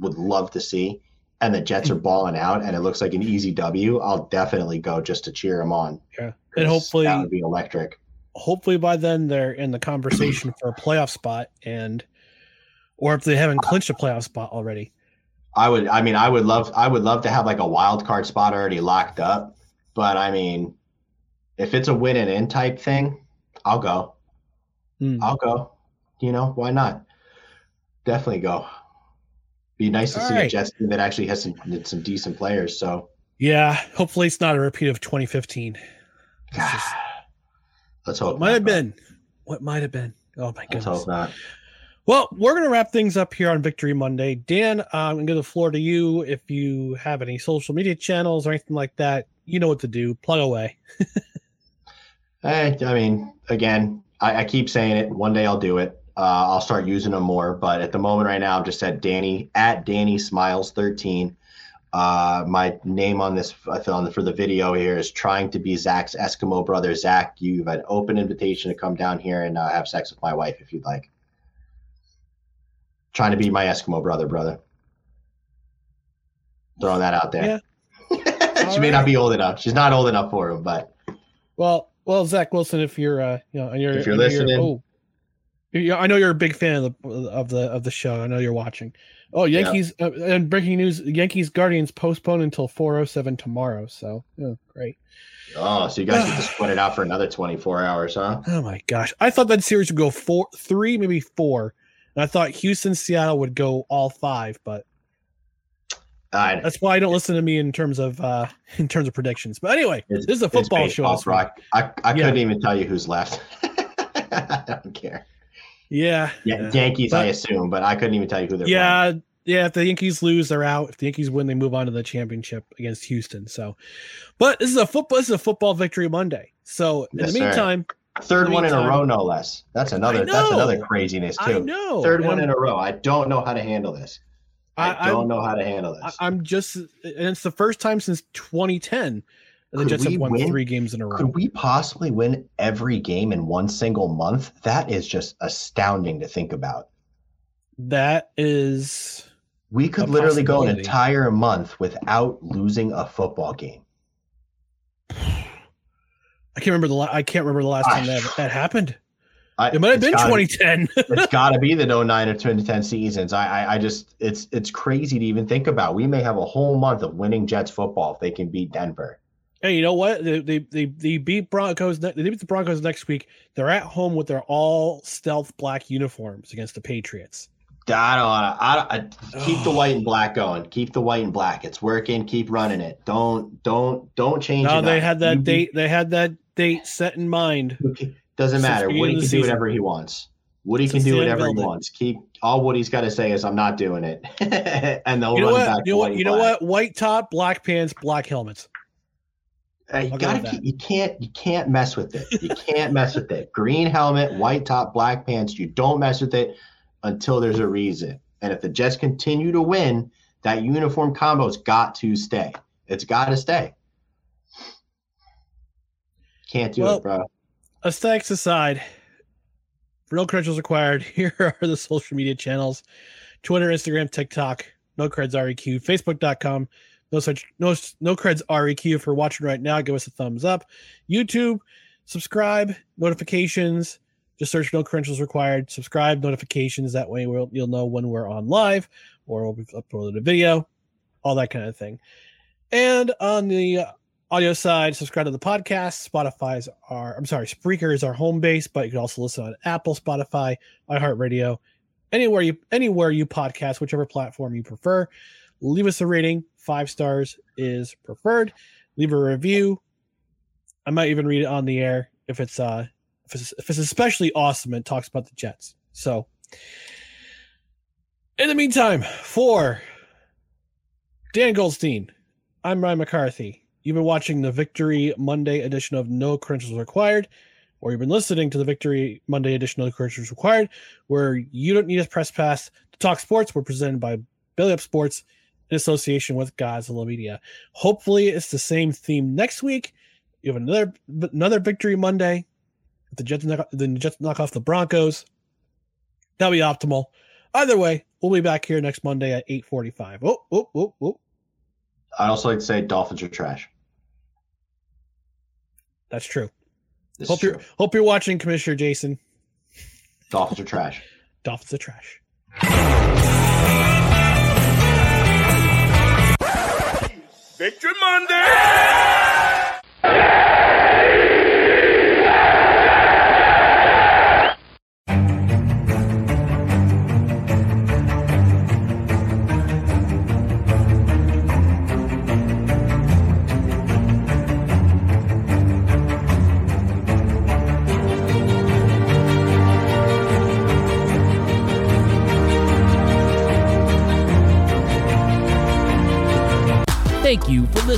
would love to see, and the Jets are balling out and it looks like an easy W, I'll definitely go just to cheer them on. Yeah, and hopefully, that would be electric. Hopefully by then they're in the conversation for a playoff spot, and or if they haven't clinched a playoff spot already. I would. I mean, I would love. I would love to have like a wild card spot already locked up. But I mean, If it's a win and in type thing, I'll go. Hmm. I'll go. You know, why not? Definitely go. Be nice to All see a right. Jets team that actually has some some decent players. So Yeah, hopefully it's not a repeat of 2015. let's hope. What might have been? What might have been? Oh my Let's goodness. hope not. Well, we're going to wrap things up here on Victory Monday. Dan, uh, I'm going to give the floor to you. If you have any social media channels or anything like that, you know what to do. Plug away. Eh, I mean, again, I, I keep saying it. One day I'll do it. Uh, I'll start using them more. But at the moment, right now, I'm just at Danny at Danny Smiles 13. Uh, my name on this I feel on the, for the video here is trying to be Zach's Eskimo brother. Zach, you have an open invitation to come down here and uh, have sex with my wife if you'd like. Trying to be my Eskimo brother, brother. Throwing that out there. she may not be old enough. She's not old enough for him, but Well, well, Zach Wilson, if you're, uh, you know, and you're, If you're listening. oh, I know you're a big fan of the of the of the show. I know you're watching. Oh, Yeah. Yankees! Uh, and breaking news: Yankees Guardians postponed until 4:07 tomorrow. So, oh, great. oh, so you guys get to spread it out for another 24 hours, huh? Oh my gosh! I thought that series would go four, three, maybe four, and I thought Houston, Seattle would go all five. But I, that's why I don't listen to me in terms of uh in terms of predictions. But anyway, this is a football show. I, I, I Yeah. couldn't even tell you who's left. I don't care. Yeah, Yeah, Yankees, I assume, but I couldn't even tell you who they're playing. yeah, yeah. If the Yankees lose, they're out. If the Yankees win, they move on to the championship against Houston. So, but this is a football. This is a football victory Monday. So in Yes, the sir. meantime, Third the one in a row, no less. That's another. That's another craziness I too. know. Third and one I'm- in a row. I don't know how to handle this. I, I- don't I'm- know how to handle this. I, I'm just, and it's the first time since 2010 that the Could Jets we have won win? three games in a row. Could we possibly win every game in one single month? That is just astounding to think about. That is We could literally go an entire month without losing a football game. I can't remember the la- I can't remember the last time that, that happened. I, It might have been gotta- 2010. it's got to be the 09 or 2010 seasons. I, I, I just, it's, it's crazy to even think about. We may have a whole month of winning Jets football if they can beat Denver. Hey, you know what? They they they, they beat Broncos. They beat the Broncos next week. They're at home with their all stealth black uniforms against the Patriots. I don't, I, I keep the oh. white and black going. Keep the white and black. It's working. Keep running it. Don't, don't, don't change No, it. they had that You- date. They had that date set in mind. Doesn't matter. Woody can do whatever he wants. Woody Since can do whatever he wants. Keep all Woody's got to say is I'm not doing it, and they'll You know run what? back. You know what? You know what? White top, black pants, black helmets. Uh, you I'll go gotta with keep, you can't you can't mess with it. You can't mess with it. Green helmet, white top, black pants. You don't mess with it until there's a reason. And if the Jets continue to win, that uniform combo's got to stay. It's got to stay. Can't do Well, it, bro. Aesthetics aside, real credentials required, here are the social media channels Twitter, Instagram, TikTok, no creds REQ, Facebook.com, no such no no creds REQ you're watching right now. Give us a thumbs up. YouTube, subscribe, notifications. Just search no credentials required. Subscribe, notifications. That way we'll, you'll know when we're on live or we'll uploaded a video, all that kind of thing. And on the audio side, subscribe to the podcast. Spotify's our, I'm sorry, Spreaker is our home base, but you can also listen on Apple, Spotify, iHeartRadio, anywhere you anywhere you podcast, whichever platform you prefer. Leave us a rating. Five stars is preferred. Leave a review. I might even read it on the air if it's uh if it's if it's especially awesome and talks about the Jets. So in the meantime, for Dan Goldstein, I'm Ryan McCarthy. You've been watching the Victory Monday edition of No Credentials Required, or you've been listening to the Victory Monday edition of No Credentials Required, where you don't need a press pass to talk sports. We're presented by Belly Up Sports in association with Godzilla Media. Hopefully, it's the same theme next week. You have another another Victory Monday. If the Jets knock, the Jets knock off the Broncos, that'll be optimal. Either way, we'll be back here next Monday at 8:45. Oh, oh, oh, oh. I also like to say Dolphins are trash. That's true. This hope you're true. hope you're watching, Commissioner Jason. Dolphins are trash. Dolphins are trash. Victory Monday!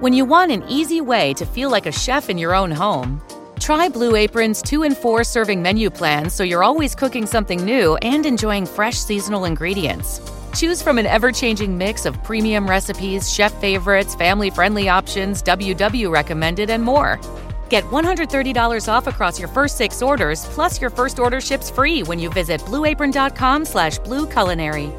When you want an easy way to feel like a chef in your own home, try Blue Apron's 2 and 4 serving menu plans so you're always cooking something new and enjoying fresh seasonal ingredients. Choose from an ever changing mix of premium recipes, chef favorites, family friendly options, WW recommended, and more. Get $130 off across your first six orders, plus your first order ships free when you visit blueapron.com slash blueculinary.